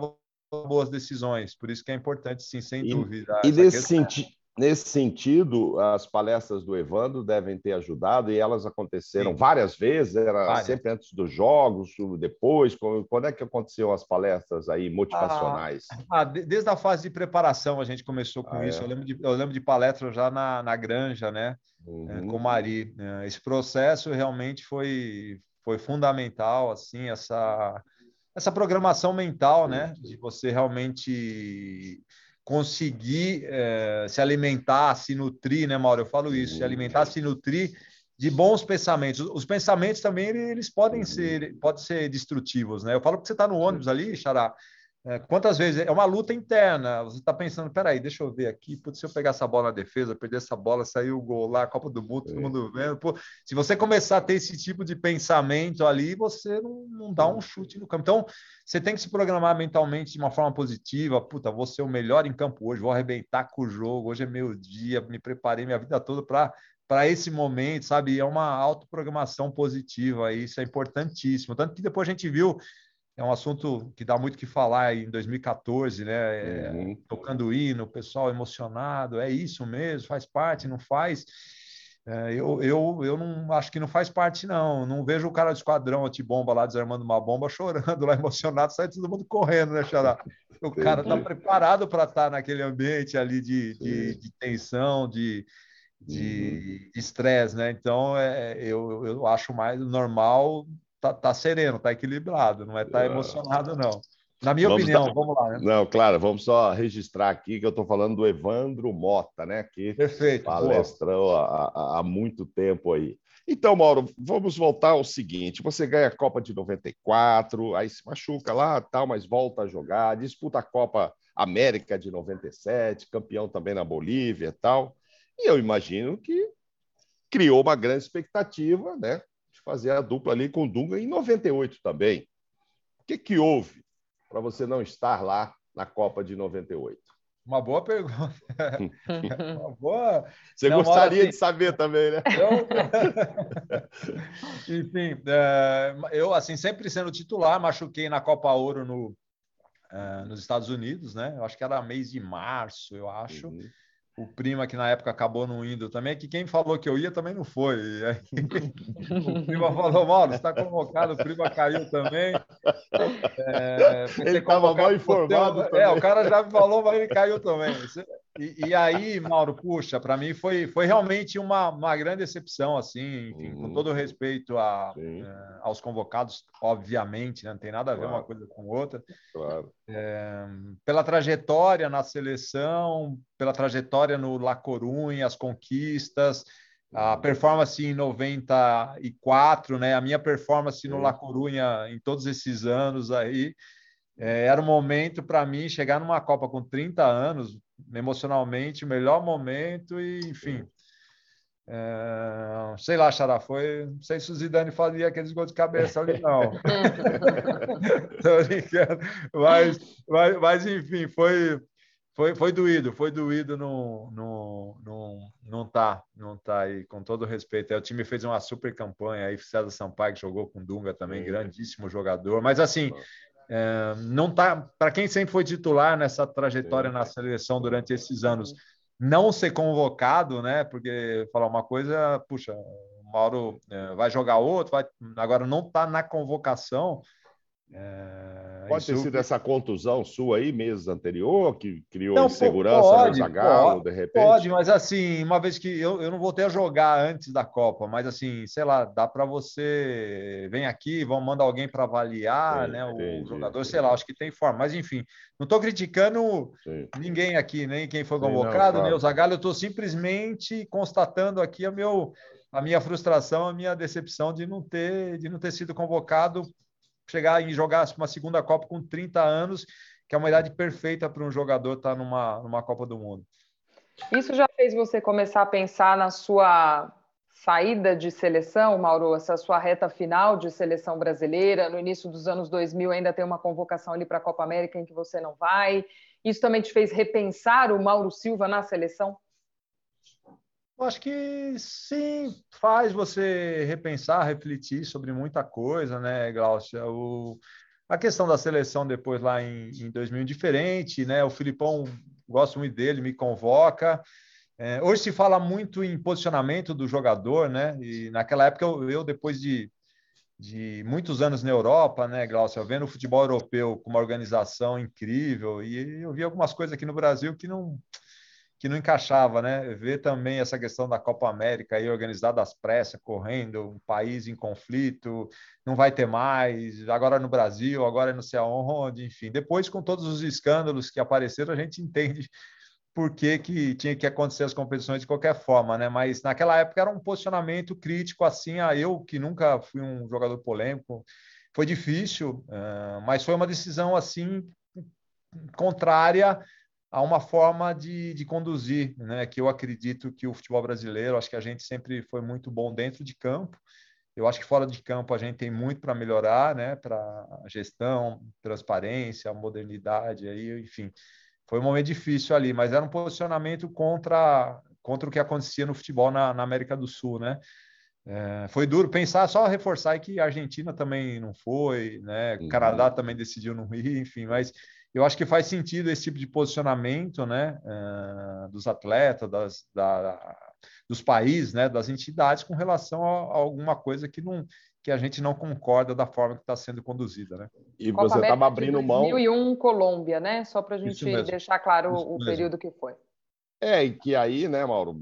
boas decisões. Por isso que é importante, sim, sem e, dúvida. E nesse sentido Nesse sentido, as palestras do Evandro devem ter ajudado e elas aconteceram Sim. várias vezes, era várias. sempre antes dos jogos, depois. Quando é que aconteceram as palestras aí motivacionais? Ah, ah, desde a fase de preparação a gente começou com ah, isso. É? Eu, lembro de, eu lembro de palestras já na, na Granja, né? Uhum. É, com Mari. É, esse processo realmente foi, foi fundamental, assim, essa, essa programação mental, né? De você realmente conseguir é, se alimentar, se nutrir, né, Mauro? Eu falo isso, se alimentar, se nutrir de bons pensamentos. Os pensamentos também eles podem ser, podem ser destrutivos, né? Eu falo que você está no ônibus ali, Xará, quantas vezes é uma luta interna? Você está pensando, peraí, deixa eu ver aqui, putz, se eu pegar essa bola na defesa, perder essa bola, sair o gol lá, Copa do Mundo, todo mundo vendo. Pô, se você começar a ter esse tipo de pensamento ali, você não, não dá um chute no campo. Então, você tem que se programar mentalmente de uma forma positiva. Puta, vou ser o melhor em campo hoje, vou arrebentar com o jogo, hoje é meu dia, me preparei minha vida toda para para esse momento, sabe? É uma autoprogramação positiva, isso é importantíssimo. Tanto que depois a gente viu é um assunto que dá muito que falar em 2014, né? É, uhum. Tocando hino, o pessoal emocionado, é isso mesmo, faz parte, não faz. É, eu, eu, eu não acho que não faz parte, não. Não vejo o cara do esquadrão anti-bomba lá desarmando uma bomba, [laughs] chorando lá, emocionado, sai todo mundo correndo, né, Xará? O cara está preparado para estar tá naquele ambiente ali de, de, de tensão, de de uhum. estresse, né? Então, é, eu, eu acho mais normal tá, tá sereno, tá equilibrado, não é tá emocionado, não. Na minha vamos opinião, dar... vamos lá. Né? Não, claro, vamos só registrar aqui que eu estou falando do Evandro Mota, né? Que Perfeito, palestrou há, há, muito tempo aí. Então, Mauro, vamos voltar ao seguinte: você ganha a Copa de 94, aí se machuca lá, tal, mas volta a jogar, disputa a Copa América de 97, campeão também na Bolívia e tal. E eu imagino que criou uma grande expectativa, né? Fazer a dupla ali com o Dunga em 98 também. O que, que houve para você não estar lá na Copa de 98? Uma boa pergunta. [laughs] Uma boa... Você não, gostaria assim... de saber também, né? Eu... [laughs] Enfim, é... eu assim sempre sendo titular, machuquei na Copa Ouro no, é, nos Estados Unidos, né? Eu acho que era mês de março, eu acho. Uhum o Prima, que na época acabou não indo também, que quem falou que eu ia também não foi. Aí, [laughs] o Prima falou, Mauro, você está convocado, o Prima caiu também. É, ele estava mal informado. É, o cara já me falou, mas ele caiu também. E, e aí, Mauro, puxa, para mim foi, foi realmente uma, uma grande decepção, assim, enfim, uhum. com todo respeito a, é, aos convocados, obviamente, né, não tem nada a ver claro. uma coisa com outra. Claro. É, pela trajetória na seleção, pela trajetória no La Corunha, as conquistas, a uhum. performance em 94, né? A minha performance no La Corunha em todos esses anos aí, é, era um momento para mim chegar numa Copa com 30 anos, emocionalmente, o melhor momento e, enfim. É, sei lá, Xará, foi. Não sei se o Zidane fazia aqueles gols de cabeça ali, não. [laughs] Tô brincando. Mas, mas, mas, enfim, foi, foi, foi doído, foi doído não, não, não, não tá, não tá aí, com todo respeito. Aí, o time fez uma super campanha aí, César Sampaio que jogou com Dunga também, Sim. grandíssimo jogador. Mas assim, é, não tá. Para quem sempre foi titular nessa trajetória na seleção durante esses anos não ser convocado, né? Porque falar uma coisa, puxa, o Mauro é, vai jogar outro, vai, agora não está na convocação. É, pode ter sido essa contusão sua aí, meses anterior, que criou não, insegurança pode, no Zagallo, de repente? Pode, mas assim, uma vez que eu, eu não voltei a jogar antes da Copa, mas assim, sei lá, dá para você. Vem aqui, vamos mandar alguém para avaliar, né? O jogador, sei lá, acho que tem forma. Mas enfim, não estou criticando Sim. ninguém aqui, nem quem foi convocado, Sim, nem o Zagallo, eu estou simplesmente constatando aqui a, meu, a minha frustração, a minha decepção de não ter, de não ter sido convocado chegar e jogar uma segunda Copa com 30 anos, que é uma idade perfeita para um jogador estar tá numa, numa Copa do Mundo. Isso já fez você começar a pensar na sua saída de seleção, Mauro, essa sua reta final de seleção brasileira? No início dos anos 2000 ainda tem uma convocação ali para a Copa América em que você não vai. Isso também te fez repensar o Mauro Silva na seleção? Eu acho que sim, faz você repensar, refletir sobre muita coisa, né, Glaucia? O, a questão da seleção depois lá em, em 2000 diferente, né? O Filipão, gosto muito dele, me convoca. É, hoje se fala muito em posicionamento do jogador, né? E naquela época eu, eu depois de, de muitos anos na Europa, né, Glaucia, vendo o futebol europeu com uma organização incrível, e eu vi algumas coisas aqui no Brasil que não que não encaixava, né? Ver também essa questão da Copa América aí organizada às pressas, correndo, um país em conflito, não vai ter mais, agora no Brasil, agora não sei aonde, enfim. Depois, com todos os escândalos que apareceram, a gente entende por que, que tinha que acontecer as competições de qualquer forma, né? Mas naquela época era um posicionamento crítico, assim, a eu que nunca fui um jogador polêmico, foi difícil, mas foi uma decisão assim contrária a uma forma de, de conduzir, né? Que eu acredito que o futebol brasileiro, acho que a gente sempre foi muito bom dentro de campo. Eu acho que fora de campo a gente tem muito para melhorar, né? Para gestão, transparência, modernidade, aí, enfim. Foi um momento difícil ali, mas era um posicionamento contra contra o que acontecia no futebol na, na América do Sul, né? É, foi duro pensar, só reforçar que a Argentina também não foi, né? O uhum. Canadá também decidiu não ir, enfim, mas eu acho que faz sentido esse tipo de posicionamento né, uh, dos atletas, das, da, dos países, né, das entidades, com relação a, a, alguma coisa que, não, que a gente não concorda da forma que está sendo conduzida. Né? E Copa você estava abrindo mão. 2001 Colômbia, né? Só para a gente deixar claro Isso o mesmo. período que foi. É, e que aí, né, Mauro,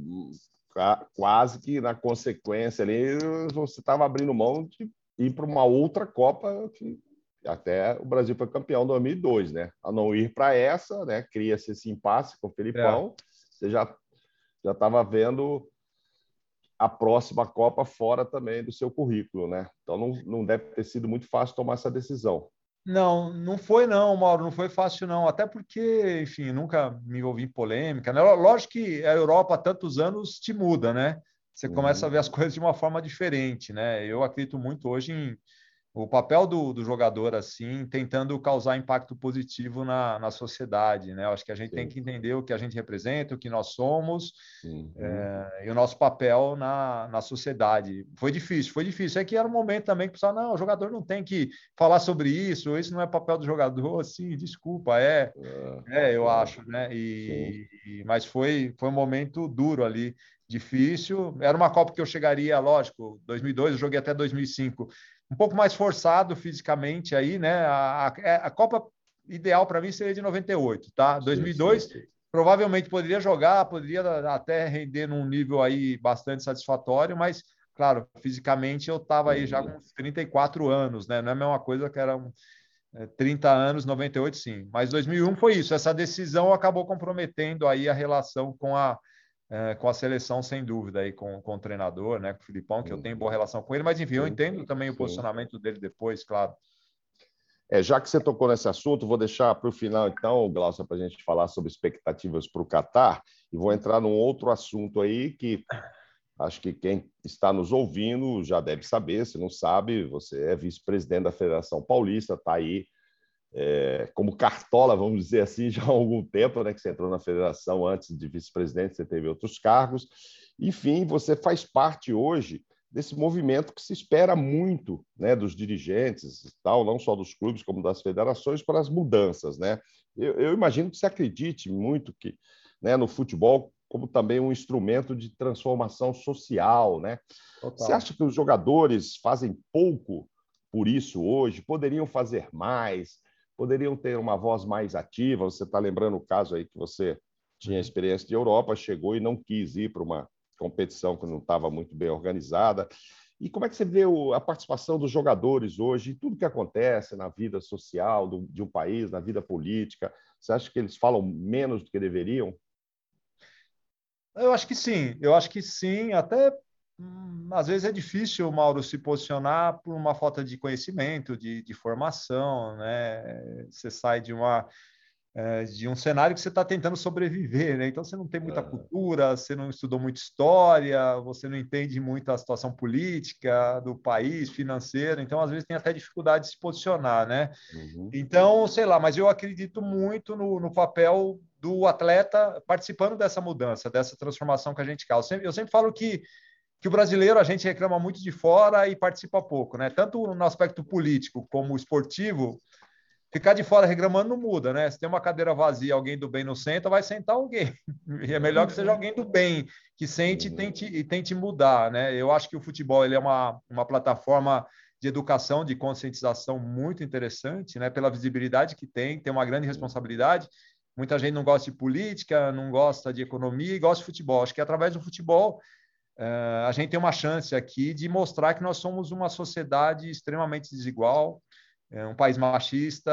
quase que na consequência ali, você estava abrindo mão de ir para uma outra Copa que até o Brasil foi campeão em 2002, né? A não ir para essa, né? Cria-se esse impasse com o Felipão. É. Você já já estava vendo a próxima Copa fora também do seu currículo, né? Então não, não deve ter sido muito fácil tomar essa decisão. Não, não foi não, Mauro, não foi fácil não, até porque, enfim, nunca me envolvi em polêmica, né? Lógico que a Europa há tantos anos te muda, né? Você começa a ver as uhum. coisas de uma forma diferente, né? Eu acredito muito hoje em o papel do, do, jogador assim, tentando causar impacto positivo na, na sociedade, né? Eu acho que a gente Sim. tem que entender o que a gente representa, o que nós somos é, e o nosso papel na, na sociedade. Foi difícil, foi difícil. É que era um momento também que o pessoal, não, o jogador não tem que falar sobre isso, isso não é papel do jogador, assim, desculpa, é, é, é eu acho, né? E, e, mas foi, foi um momento duro ali difícil. Era uma Copa que eu chegaria, lógico, 2002, eu joguei até 2005 um pouco mais forçado fisicamente aí, né? A, a, é, a Copa ideal para mim seria de 98, tá? 2002 sim, sim, sim. provavelmente poderia jogar, poderia até render num nível aí bastante satisfatório, mas claro, fisicamente eu estava aí já com 34 anos, né? Não é a mesma coisa que era um, é, 30 anos, 98 sim. Mas 2001 foi isso, essa decisão acabou comprometendo aí a relação com a é, com a seleção, sem dúvida, aí com, com o treinador, né, com o Filipão, que eu tenho boa relação com ele, mas enfim, eu entendo também o posicionamento dele depois, claro. É, já que você tocou nesse assunto, vou deixar para o final, então, Glaucia, para a gente falar sobre expectativas para o Catar, e vou entrar num outro assunto aí que acho que quem está nos ouvindo já deve saber, se não sabe, você é vice-presidente da Federação Paulista, está aí é, como cartola, vamos dizer assim, [laughs] já há algum tempo, né, que você entrou na federação antes de vice-presidente, você teve outros cargos. Enfim, você faz parte hoje desse movimento que se espera muito né, dos dirigentes, tal, não só dos clubes, como das federações, para as mudanças. Né? Eu, eu imagino que você acredite muito que né, no futebol como também um instrumento de transformação social. Né? Você acha que os jogadores fazem pouco por isso hoje? Poderiam fazer mais? Poderiam ter uma voz mais ativa? Você está lembrando o caso aí que você tinha experiência de Europa, chegou e não quis ir para uma competição que não estava muito bem organizada. E como é que você vê a participação dos jogadores hoje em tudo que acontece na vida social de um país, na vida política? Você acha que eles falam menos do que deveriam? Eu acho que sim, eu acho que sim, até hum, às vezes é difícil, Mauro, se posicionar por uma falta de conhecimento, de, de formação, né? Você sai de uma é, de um cenário que você está tentando sobreviver, né? Então você não tem muita é. cultura, você não estudou muito história, você não entende muito a situação política do país, financeira, então às vezes tem até dificuldade de se posicionar, né? Uhum. Então, sei lá, mas eu acredito muito no, no, papel do atleta participando dessa mudança, dessa transformação que a gente causa. Eu sempre, eu sempre falo que que o brasileiro a gente reclama muito de fora e participa pouco, né? Tanto no aspecto político como esportivo, Ficar de fora reclamando não muda, né? Se tem uma cadeira vazia, alguém do bem não senta, vai sentar alguém. [laughs] E é melhor que seja alguém do bem, que sente e tente, e tente mudar, né? Eu acho que o futebol ele é uma, uma plataforma de educação, de conscientização muito interessante, né? Pela visibilidade que tem, tem uma grande responsabilidade. Muita gente não gosta de política, não gosta de economia e gosta de futebol. Acho que através do futebol a gente tem uma chance aqui de mostrar que nós somos uma sociedade extremamente desigual, é um país machista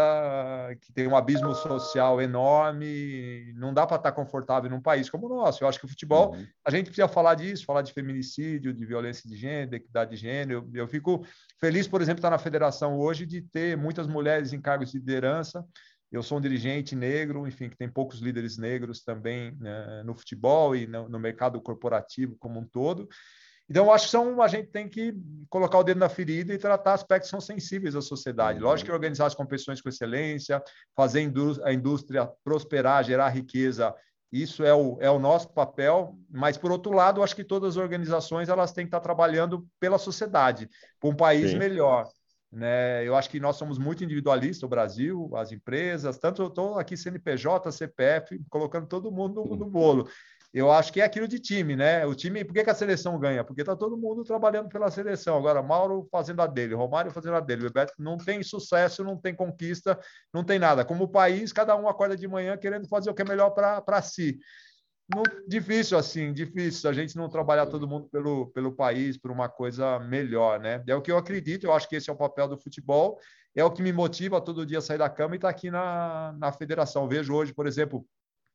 que tem um abismo social enorme. Não dá para estar confortável num país como o nosso. Eu acho que o futebol, uhum. a gente precisa falar disso, falar de feminicídio, de violência de gênero, de equidade de gênero. Eu, eu fico feliz, por exemplo, estar na federação hoje de ter muitas mulheres em cargos de liderança. Eu sou um dirigente negro, enfim, que tem poucos líderes negros também né, no futebol e no, no mercado corporativo como um todo. Então, eu acho que são, a gente tem que colocar o dedo na ferida e tratar aspectos que são sensíveis à sociedade. Uhum. Lógico que organizar as competições com excelência, fazer a indústria prosperar, gerar riqueza, isso é o, é o nosso papel. Mas, por outro lado, eu acho que todas as organizações elas têm que estar trabalhando pela sociedade, para um país Sim. melhor. Né? Eu acho que nós somos muito individualistas, o Brasil, as empresas, tanto eu estou aqui CNPJ, CPF, colocando todo mundo no, no bolo eu acho que é aquilo de time, né? O time, por que, que a seleção ganha? Porque está todo mundo trabalhando pela seleção. Agora, Mauro fazendo a dele, Romário fazendo a dele, Bebeto não tem sucesso, não tem conquista, não tem nada. Como país, cada um acorda de manhã querendo fazer o que é melhor para si. Não, difícil assim, difícil a gente não trabalhar todo mundo pelo, pelo país, por uma coisa melhor, né? É o que eu acredito, eu acho que esse é o papel do futebol, é o que me motiva todo dia a sair da cama e estar tá aqui na, na federação. Vejo hoje, por exemplo,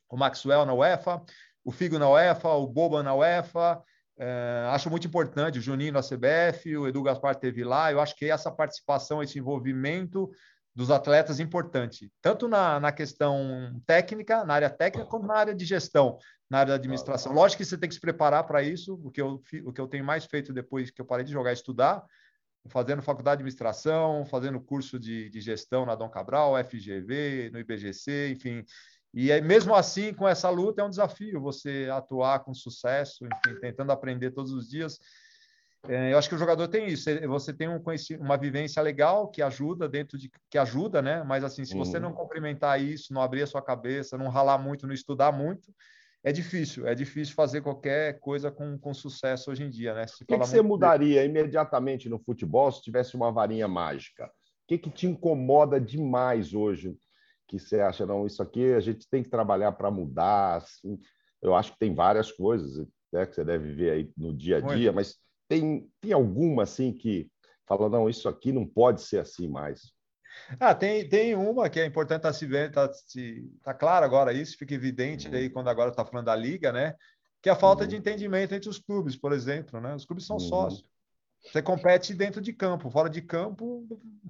o Maxwell na UEFA, o Figo na UEFA, o Boba na UEFA. É, acho muito importante o Juninho na CBF, o Edu Gaspar teve lá. Eu acho que essa participação, esse envolvimento dos atletas importante, tanto na, na questão técnica, na área técnica, como na área de gestão, na área da administração. Lógico que você tem que se preparar para isso, o que, eu, o que eu tenho mais feito depois que eu parei de jogar é estudar, fazendo faculdade de administração, fazendo curso de, de gestão na Dom Cabral, FGV, no IBGC, enfim, e aí, mesmo assim, com essa luta, é um desafio você atuar com sucesso, enfim, tentando aprender todos os dias. É, eu acho que o jogador tem isso. Você tem um uma vivência legal que ajuda dentro de que ajuda, né? Mas assim, se você não uhum. complementar isso, não abrir a sua cabeça, não ralar muito, não estudar muito, é difícil. É difícil fazer qualquer coisa com, com sucesso hoje em dia, né? o que, que você mudaria de... imediatamente no futebol se tivesse uma varinha mágica? O que, que te incomoda demais hoje que você acha, não, isso aqui a gente tem que trabalhar para mudar. Assim. Eu acho que tem várias coisas né, que você deve ver aí no dia a dia, Muito. mas tem, tem alguma assim que fala, não, isso aqui não pode ser assim mais. Ah, tem, tem uma que é importante estar tá se vendo, tá, se, tá claro agora isso, fica evidente uhum. aí quando agora está falando da liga, né? Que é a falta uhum. de entendimento entre os clubes, por exemplo, né? Os clubes são uhum. sócios. você compete dentro de campo, fora de campo,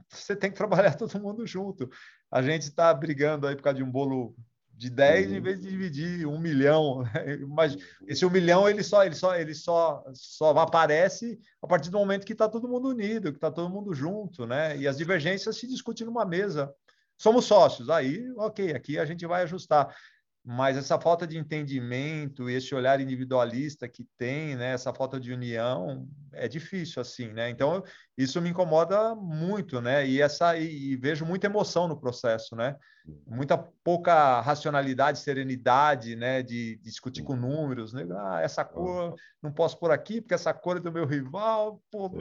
você tem que [laughs] trabalhar todo mundo junto. A gente está brigando aí por causa de um bolo de 10 uhum. em vez de dividir um milhão. Né? [laughs] Mas esse um milhão ele só ele só ele só só aparece a partir do momento que está todo mundo unido, que está todo mundo junto, né? E as divergências se discutem numa mesa. Somos sócios, aí, ok, aqui a gente vai ajustar mas essa falta de entendimento e esse olhar individualista que tem, né, essa falta de união é difícil assim, né? Então isso me incomoda muito, né? E essa e, e vejo muita emoção no processo, né? Muita pouca racionalidade, serenidade, né? De, de discutir com números, né? Ah, essa cor não posso por aqui porque essa cor é do meu rival, pô,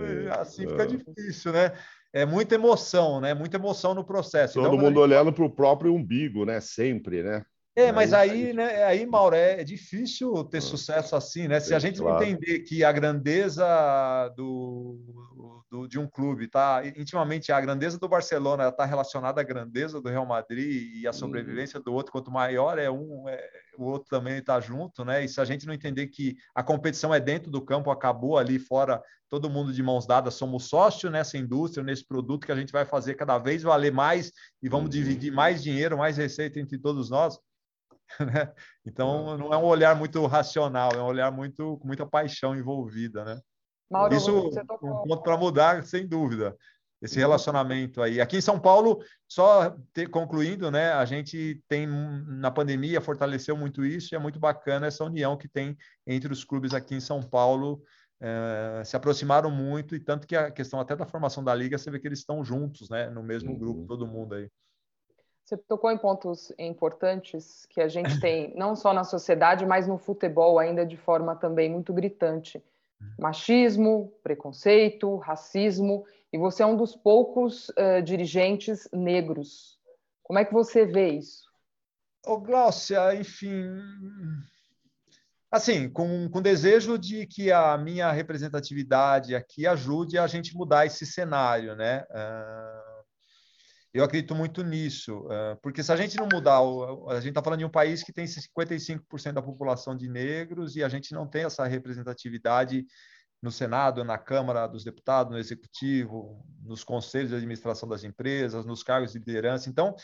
assim fica difícil, né? É muita emoção, né? Muita emoção no processo. Todo então, mundo gente... olhando para o próprio umbigo, né? Sempre, né? É, mas aí, né, aí, Mauro, é, é difícil ter sucesso assim, né? Se a gente não entender que a grandeza do, do, de um clube está intimamente, a grandeza do Barcelona está relacionada à grandeza do Real Madrid e a sobrevivência do outro, quanto maior é um, é, o outro também está junto, né? E se a gente não entender que a competição é dentro do campo, acabou ali fora, todo mundo de mãos dadas, somos sócios nessa indústria, nesse produto que a gente vai fazer cada vez valer mais e vamos uhum. dividir mais dinheiro, mais receita entre todos nós [laughs] Né? Então, não é um olhar muito racional, é um olhar muito com muita paixão envolvida, né? Mauro, Isso é um ponto para mudar, sem dúvida, esse relacionamento aí. Aqui em São Paulo, só ter, concluindo, né? A gente tem na pandemia fortaleceu muito isso e é muito bacana essa união que tem entre os clubes aqui em São Paulo. É, se aproximaram muito e tanto que a questão até da formação da liga você vê que eles estão juntos, né? No mesmo uhum. grupo, todo mundo aí. Você tocou em pontos importantes que a gente tem, [laughs] não só na sociedade, mas no futebol ainda de forma também muito gritante. Machismo, preconceito, racismo, e você é um dos poucos uh, dirigentes negros. Como é que você vê isso? Ô, Glaucia, enfim, assim, com, com desejo de que a minha representatividade aqui ajude a gente mudar esse cenário, né? Uh eu acredito muito nisso, eh, porque se a gente não mudar, a gente está falando de um país que tem 55% da população de negros e a gente não tem essa representatividade no Senado, na Câmara dos Deputados, no Executivo, nos conselhos de administração das empresas, nos cargos de liderança. Então,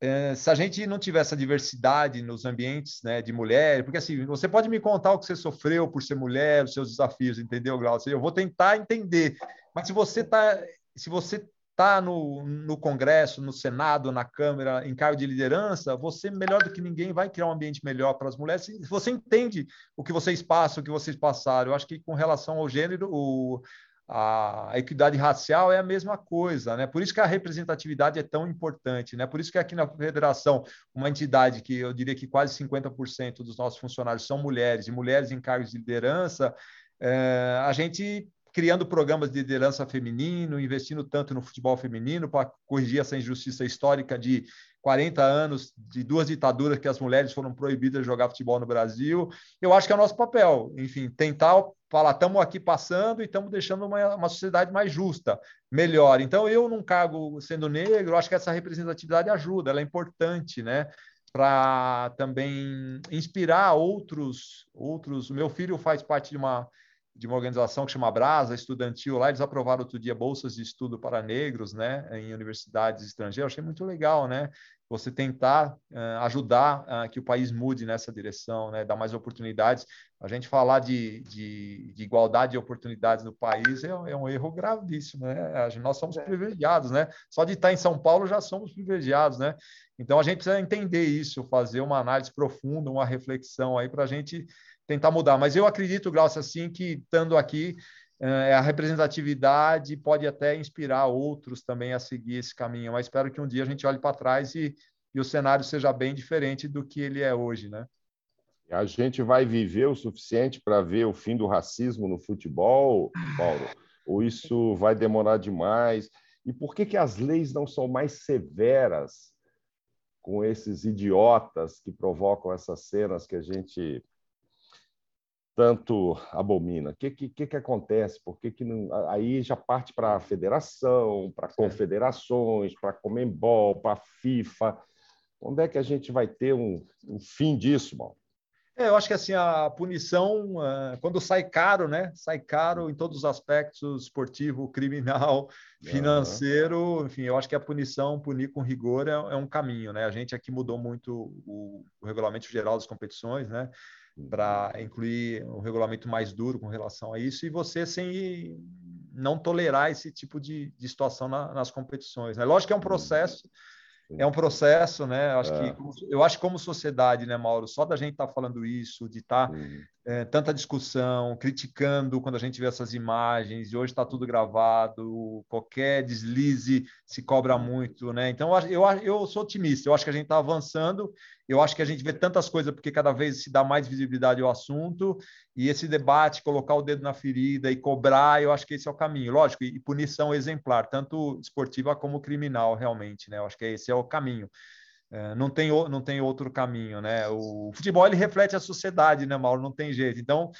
eh, se a gente não tiver essa diversidade nos ambientes né, de mulher, porque assim, você pode me contar o que você sofreu por ser mulher, os seus desafios, entendeu, Glaucio? Eu vou tentar entender. Mas se você está se você está no, no Congresso, no Senado, na Câmara, em cargo de liderança, você, melhor do que ninguém, vai criar um ambiente melhor para as mulheres. Você entende o que vocês passam, o que vocês passaram. Eu acho que, com relação ao gênero, o, a equidade racial é a mesma coisa, né? Por isso que a representatividade é tão importante, né? Por isso que aqui na federação, uma entidade que eu diria que quase 50% dos nossos funcionários são mulheres, e mulheres em cargos de liderança, é, a gente criando programas de liderança feminino, investindo tanto no futebol feminino para corrigir essa injustiça histórica de 40 anos de duas ditaduras que as mulheres foram proibidas de jogar futebol no Brasil. Eu acho que é o nosso papel, enfim, tentar falar, estamos aqui passando e estamos deixando uma, uma sociedade mais justa, melhor. Então, eu, num cargo sendo negro, acho que essa representatividade ajuda, ela é importante, né? Para também inspirar outros, outros. Meu filho faz parte de uma de uma organização que chama Brasa Estudantil, lá eles aprovaram outro dia bolsas de estudo para negros, né, em universidades estrangeiras. Achei muito legal, né? Você tentar uh, ajudar uh, que o país mude nessa direção, né, dar mais oportunidades. A gente falar de, de, de igualdade de oportunidades no país é, é, um erro gravíssimo, né? Nós somos é. privilegiados, né? Só de estar em São Paulo já somos privilegiados, né? Então a gente precisa entender isso, fazer uma análise profunda, uma reflexão aí para a gente tentar mudar. Mas eu acredito, Glaucia, assim, que estando aqui, eh, a representatividade pode até inspirar outros também a seguir esse caminho. Mas espero que um dia a gente olhe para trás e, e o cenário seja bem diferente do que ele é hoje, né? A gente vai viver o suficiente para ver o fim do racismo no futebol, Paulo? Ou isso vai demorar demais? E por que, que as leis não são mais severas com esses idiotas que provocam essas cenas que a gente tanto abomina? O que, que, que, acontece? Por que, que não... Aí já parte para a federação, para confederações, para a Comembol, para a FIFA. Onde é que a gente vai ter um, um fim disso, mal? É, eu acho que assim a punição, uh, quando sai caro, né? Sai caro em todos os aspectos, esportivo, criminal, financeiro, uhum. enfim, eu acho que a punição, punir com rigor é, é, um caminho, né? A gente aqui mudou muito o, o regulamento geral das competições, né? Para uhum. incluir um regulamento mais duro com relação a isso, e você sem não tolerar esse tipo de, de situação na, nas competições. Né? Lógico que é um uhum. processo, é um processo, né? Eu acho, é. que, eu acho que como sociedade, né, Mauro, só da gente estar tá falando isso, de estar tá, é, tanta discussão, criticando quando a gente vê essas imagens, e hoje está tudo gravado, qualquer deslize se cobra muito, né? Então, eu, eu, eu sou otimista, eu acho que a gente está avançando, eu acho que a gente vê tantas coisas porque cada vez se dá mais visibilidade ao assunto, e esse debate, colocar o dedo na ferida e cobrar, eu acho que esse é o caminho. Lógico, e punição exemplar, tanto esportiva como criminal, realmente, né? Eu acho que esse é o caminho. É, não, tem, não tem outro caminho, né? O futebol ele reflete a sociedade, né, Mauro? Não tem jeito. Então,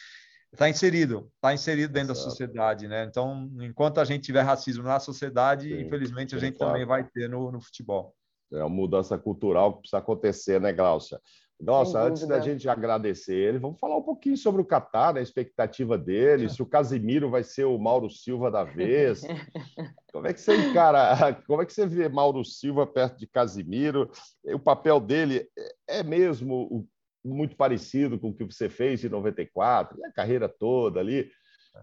está inserido, está inserido dentro Exato. da sociedade, né? Então, enquanto a gente tiver racismo na sociedade, sim, infelizmente sim, a gente claro. também vai ter no, no futebol. É uma mudança cultural que precisa acontecer, né, Glaucia? Nossa, antes da gente agradecer ele, vamos falar um pouquinho sobre o Catar, né, a expectativa dele, se o Casimiro vai ser o Mauro Silva da vez. [laughs] Como é que você encara, [laughs] como é que você vê Mauro Silva perto de Casimiro? O papel dele é mesmo muito parecido com o que você fez em 94, a carreira toda ali.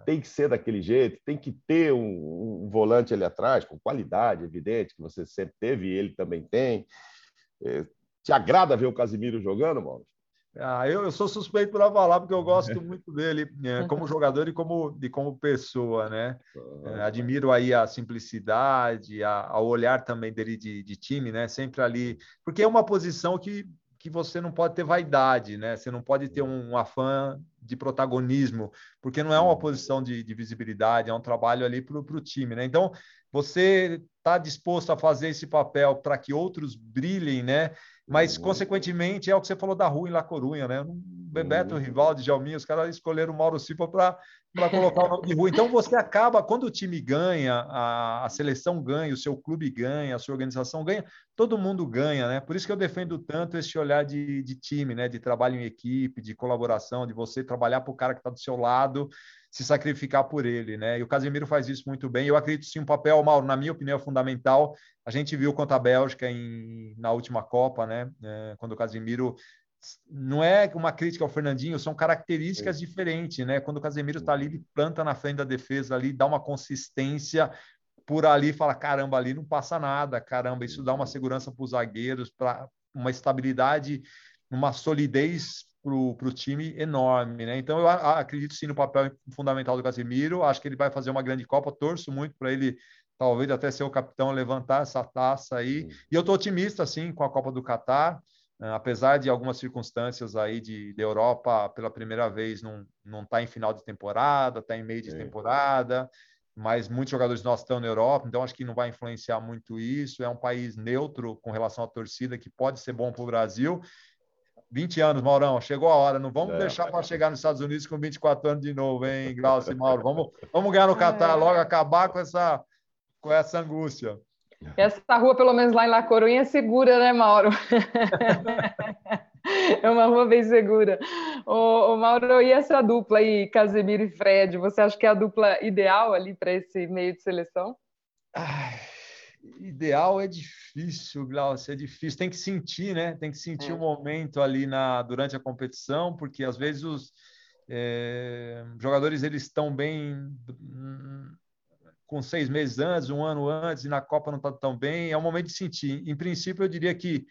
Tem que ser daquele jeito, tem que ter um, um volante ali atrás, com qualidade, evidente, que você sempre teve e ele também tem. É, te agrada ver o Casimiro jogando, Mauro? Ah, eu, eu, sou suspeito para falar, porque eu gosto [laughs] muito dele é, como [laughs] jogador e como, e como pessoa, né? É, admiro aí a simplicidade, a, a olhar também dele de, de, time, né? Sempre ali, porque é uma posição que, que você não pode ter vaidade, né? Você não pode ter um, um afã de protagonismo, porque não é uma posição de, de visibilidade, é um trabalho ali para o time, né? Então, você está disposto a fazer esse papel para que outros brilhem, né? Mas, uhum. consequentemente, é o que você falou da rua em La Corunha, né? Bebeto, uhum. Rivaldo, Jalminha, os caras escolheram o Mauro Silva para colocar o nome de rua. Então, você acaba, quando o time ganha, a, a, seleção ganha, o seu clube ganha, a sua organização ganha, todo mundo ganha, né? Por isso que eu defendo tanto esse olhar de, de time, né? De trabalho em equipe, de colaboração, de você trabalhar para o cara que está do seu lado, se sacrificar por ele, né? E o Casemiro faz isso muito bem. Eu acredito sim um papel, Mauro, na minha opinião, fundamental. A gente viu contra a Bélgica em, na última Copa, né? É, quando o Casemiro não é uma crítica ao Fernandinho, são características Sim. diferentes, né? Quando o Casemiro está ali, ele planta na frente da defesa ali, dá uma consistência por ali, fala caramba, ali não passa nada, caramba, isso dá uma segurança para os zagueiros, para uma estabilidade, uma solidez para o time enorme, né? Então eu acredito sim no papel fundamental do Casemiro. Acho que ele vai fazer uma grande Copa. Torço muito para ele, talvez até ser o capitão, levantar essa taça aí. E eu estou otimista sim com a Copa do Catar, né? apesar de algumas circunstâncias aí de, de Europa pela primeira vez não não está em final de temporada, está em meio de temporada. Mas muitos jogadores nossos estão na Europa, então acho que não vai influenciar muito isso. É um país neutro com relação à torcida, que pode ser bom para o Brasil 20 anos, Maurão, chegou a hora. Não vamos é. deixar para chegar nos Estados Unidos com 24 anos de novo, hein, Glaucio e Mauro? Vamos, vamos ganhar no Catar é. logo, acabar com essa, com essa angústia. Essa rua, pelo menos lá em La Coruña, é segura, né, Mauro? [laughs] é uma rua bem segura. Ô, ô, Mauro, e essa dupla aí, Casemiro e Fred, você acha que é a dupla ideal ali para esse meio de seleção? Ai ideal é difícil, Glaucio, é difícil. Tem que sentir, né? Tem que sentir o é. um momento ali na, durante a competição, porque às vezes os é, jogadores eles estão bem hum, com seis meses antes, um ano antes, e na Copa não está tão bem. É o momento de sentir. Em princípio, eu diria que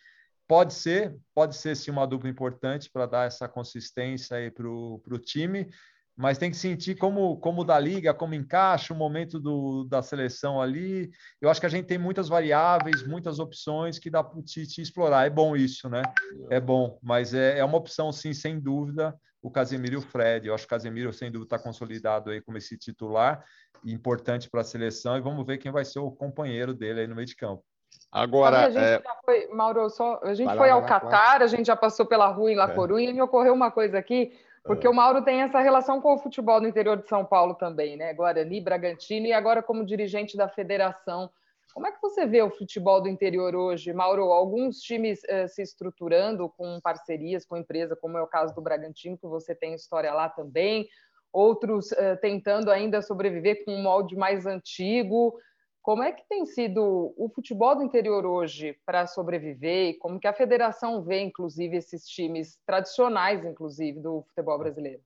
pode ser, pode ser sim uma dupla importante para dar essa consistência aí para o time mas tem que sentir como, como da liga, como encaixa o momento do, da seleção ali. Eu acho que a gente tem muitas variáveis, muitas opções que dá para o Tite explorar. É bom isso, né? É bom, mas é, é uma opção, sim, sem dúvida, o Casemiro e o Fred. Eu acho que o Casemiro, sem dúvida, está consolidado aí como esse titular, importante para a seleção, e vamos ver quem vai ser o companheiro dele aí no meio de campo. Agora, a gente é... foi, Mauro, só, a gente vai foi lá, ao Catar, a gente já passou pela rua em La é. Corunha, e me ocorreu uma coisa aqui porque o Mauro tem essa relação com o futebol no interior de São Paulo também, né? Guarani, Bragantino e agora como dirigente da Federação Como é que você vê o futebol do interior hoje, Mauro? Alguns times uh, se estruturando com parcerias com empresa, como é o caso do Bragantino, que você tem história lá também, outros uh, tentando ainda sobreviver com um molde mais antigo. Como é que tem sido o futebol do interior hoje para sobreviver e como que a federação vê, inclusive, esses times tradicionais, inclusive, do futebol brasileiro?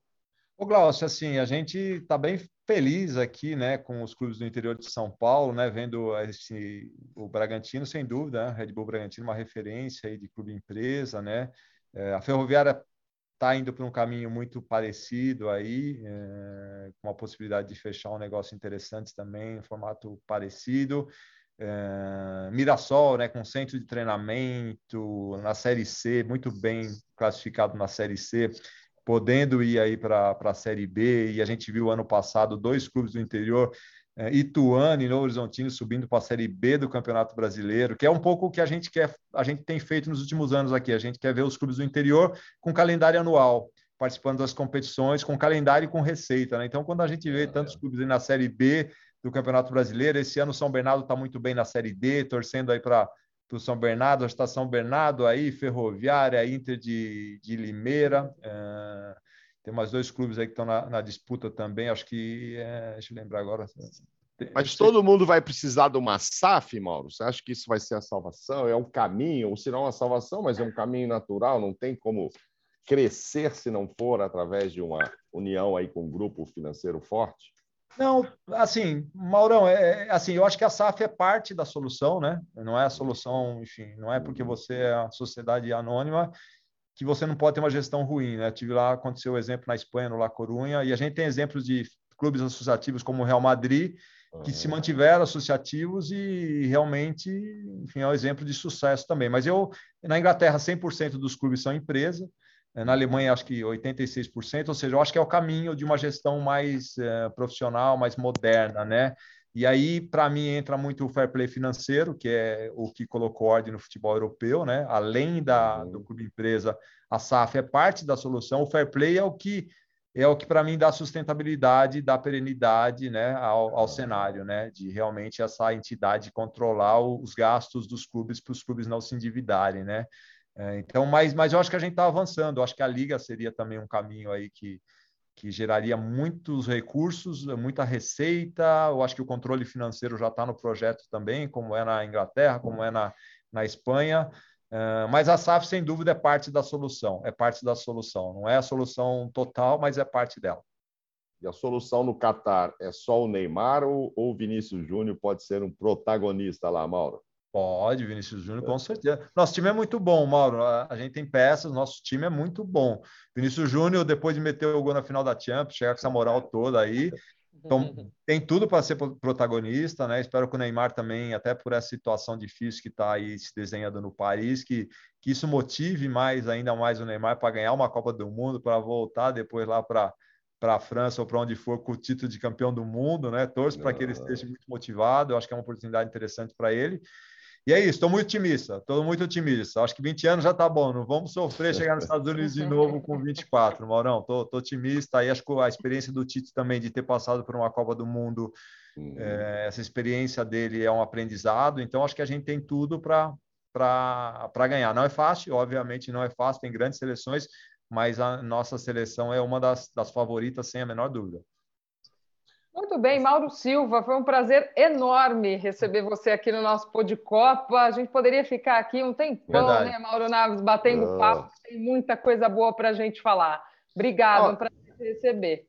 O Glaucio, assim, a gente está bem feliz aqui, né, com os clubes do interior de São Paulo, né, vendo esse, o Bragantino, sem dúvida, né, Red Bull Bragantino, uma referência aí de clube empresa, né, é, a Ferroviária está indo para um caminho muito parecido aí, é, com a possibilidade de fechar um negócio interessante também, em formato parecido. É, Mirassol, né, com centro de treinamento na Série C, muito bem classificado na Série C, podendo ir aí para a Série B, e a gente viu ano passado dois clubes do interior, Ituano e Novo Horizontino subindo para a Série B do Campeonato Brasileiro, que é um pouco o que a gente quer, a gente tem feito nos últimos anos aqui, a gente quer ver os clubes do interior com calendário anual, participando das competições, com calendário e com receita, né? Então, quando a gente vê tantos clubes aí na Série B do Campeonato Brasileiro, esse ano o São Bernardo está muito bem na Série D, torcendo aí para para o São Bernardo, a Estação Bernardo aí, Ferroviária, Inter de, de Limeira. É, tem mais dois clubes aí que estão na, na disputa também, acho que. É, deixa eu lembrar agora. Mas todo mundo vai precisar de uma SAF, Mauro? Você acha que isso vai ser a salvação? É um caminho, ou se não é uma salvação, mas é um caminho natural, não tem como crescer se não for através de uma união aí com um grupo financeiro forte? Não, assim, Maurão, é, é, assim, eu acho que a SAF é parte da solução, né? Não é a solução, enfim, não é porque você é a sociedade anônima que você não pode ter uma gestão ruim, né? tive lá, aconteceu o exemplo na Espanha, no La Coruña, e a gente tem exemplos de clubes associativos como o Real Madrid, que se mantiveram associativos e realmente, enfim, é um exemplo de sucesso também. Mas eu, na Inglaterra, 100% dos clubes são empresa, na Alemanha, acho que 86%, ou seja, eu acho que é o caminho de uma gestão mais é, profissional, mais moderna, né? E aí, para mim, entra muito o fair play financeiro, que é o que colocou ordem no futebol europeu, né? Além da, do clube empresa, a SAF é parte da solução. O fair play é o que é o que para mim dá sustentabilidade, dá perenidade, né, ao, ao, cenário, né, de realmente essa entidade controlar os gastos dos clubes para os clubes não se endividarem, né. É, então, mas, mas eu acho que a gente está avançando. Eu acho que a liga seria também um caminho aí que, que geraria muitos recursos, muita receita. Eu acho que o controle financeiro já está no projeto também, como é na Inglaterra, como é na, na Espanha. Uh, mas a SAF, sem dúvida, é parte da solução. É parte da solução. Não é a solução total, mas é parte dela. E a solução no Catar é só o Neymar ou o Vinícius Júnior pode ser um protagonista lá, Mauro? Pode, Vinícius Júnior, com certeza. Nosso time é muito bom, Mauro. A gente tem peças, nosso time é muito bom. Vinícius Júnior, depois de meter o gol na final da Champions, chegar com essa moral toda aí. Então, [laughs] tem tudo para ser protagonista, né? Espero que o Neymar também, até por essa situação difícil que está aí se desenhando no Paris, que, que isso motive mais, ainda mais o Neymar para ganhar uma Copa do Mundo, para voltar depois lá para para a França ou para onde for com o título de campeão do mundo, né? Torço para que ele esteja muito motivado, eu acho que é uma oportunidade interessante para ele. E é isso, estou muito otimista, estou muito otimista. Acho que 20 anos já está bom, não vamos sofrer [laughs] chegar nos Estados Unidos de novo com 24, Maurão. Estou otimista. Aí acho que a experiência do Tite também de ter passado por uma Copa do Mundo, uhum. é, essa experiência dele é um aprendizado. Então acho que a gente tem tudo para ganhar. Não é fácil, obviamente não é fácil, tem grandes seleções, mas a nossa seleção é uma das, das favoritas, sem a menor dúvida. Muito bem, Mauro Silva, foi um prazer enorme receber você aqui no nosso Pô de Copa. A gente poderia ficar aqui um tempão, Verdade. né, Mauro Naves, batendo papo, tem muita coisa boa para a gente falar. Obrigado, oh. um prazer te receber.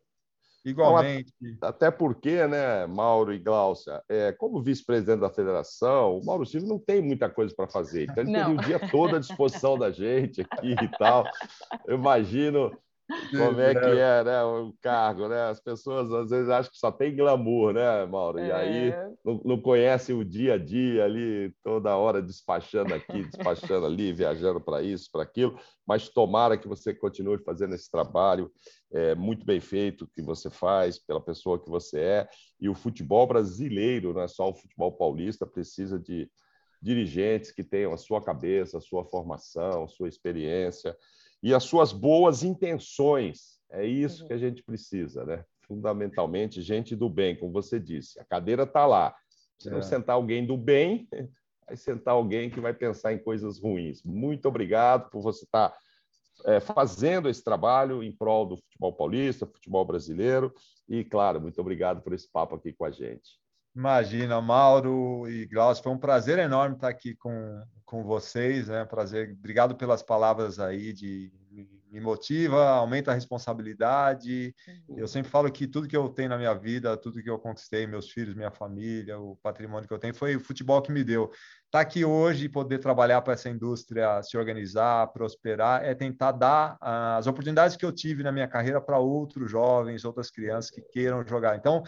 Igualmente. Até porque, né, Mauro e Glaucia, é, como vice-presidente da federação, o Mauro Silva não tem muita coisa para fazer. Então, ele não. teria o dia todo à disposição da gente aqui e tal. Eu imagino como é que é, né, o cargo, né? As pessoas às vezes acham que só tem glamour, né, Mauro? E aí é. não, não conhecem o dia a dia ali, toda hora despachando aqui, despachando ali, viajando para isso, para aquilo. Mas tomara que você continue fazendo esse trabalho é, muito bem feito que você faz, pela pessoa que você é. E o futebol brasileiro, não é só o futebol paulista, precisa de dirigentes que tenham a sua cabeça, a sua formação, a sua experiência e as suas boas intenções. É isso uhum. que a gente precisa, né? Fundamentalmente, gente do bem, como você disse. A cadeira está lá, Se não é. sentar alguém do bem, [laughs] vai sentar alguém que vai pensar em coisas ruins. Muito obrigado por você estar tá, é, fazendo esse trabalho em prol do futebol paulista, futebol brasileiro. E, claro, muito obrigado por esse papo aqui com a gente. Imagina, Mauro e Glaucio, foi um prazer enorme estar aqui com, com vocês, né? Prazer, obrigado pelas palavras aí de me motiva, aumenta a responsabilidade. Uhum. Eu sempre falo que tudo que eu tenho na minha vida, tudo que eu conquistei, meus filhos, minha família, o patrimônio que eu tenho, foi o futebol que me deu. Estar tá aqui hoje e poder trabalhar para essa indústria se organizar, prosperar, é tentar dar as oportunidades que eu tive na minha carreira para outros jovens, outras crianças que queiram jogar. Então,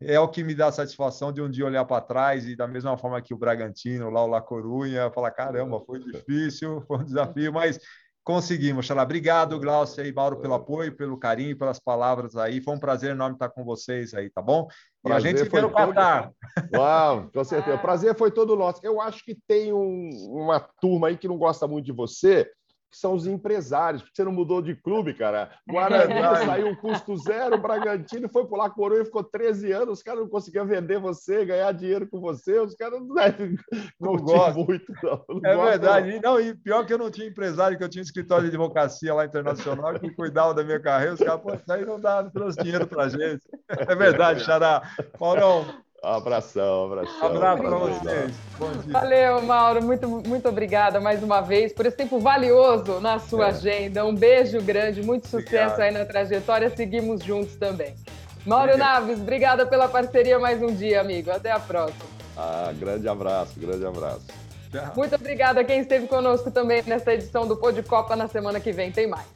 é o que me dá satisfação de um dia olhar para trás e da mesma forma que o Bragantino, lá o La Corunha, falar, caramba, foi difícil, [laughs] foi um desafio, mas Conseguimos, Xalá. Obrigado, Glaucio e Mauro, pelo apoio, pelo carinho, pelas palavras aí. Foi um prazer enorme estar com vocês aí, tá bom? E prazer a gente foi no Qatar. Uau, com certeza. O prazer foi todo nosso. Eu acho que tem um, uma turma aí que não gosta muito de você, que são os empresários, porque você não mudou de clube, cara. Guarani é saiu um custo zero, Bragantino foi pular coroa e ficou 13 anos, os caras não conseguiam vender você, ganhar dinheiro com você, os caras não, [laughs] não, gostam muito. Não, não é verdade. Não. e pior que eu não tinha empresário, que eu tinha escritório de advocacia lá internacional que cuidava da minha carreira, os caras, pô, isso aí não dá, não trouxe dinheiro pra gente. [laughs] É verdade, Xará. Maurão, Abração, abração. Abraço para vocês. Bom dia. Valeu, Mauro. Muito, muito obrigada mais uma vez por esse tempo valioso na sua é. agenda. Um beijo grande, muito sucesso Obrigado. aí na trajetória. Seguimos juntos também. Mauro Obrigado. Naves, obrigada pela parceria mais um dia, amigo. Até a próxima. Ah, grande abraço, grande abraço. Muito obrigada a quem esteve conosco também nesta edição do Pô de Copa. Na semana que vem tem mais.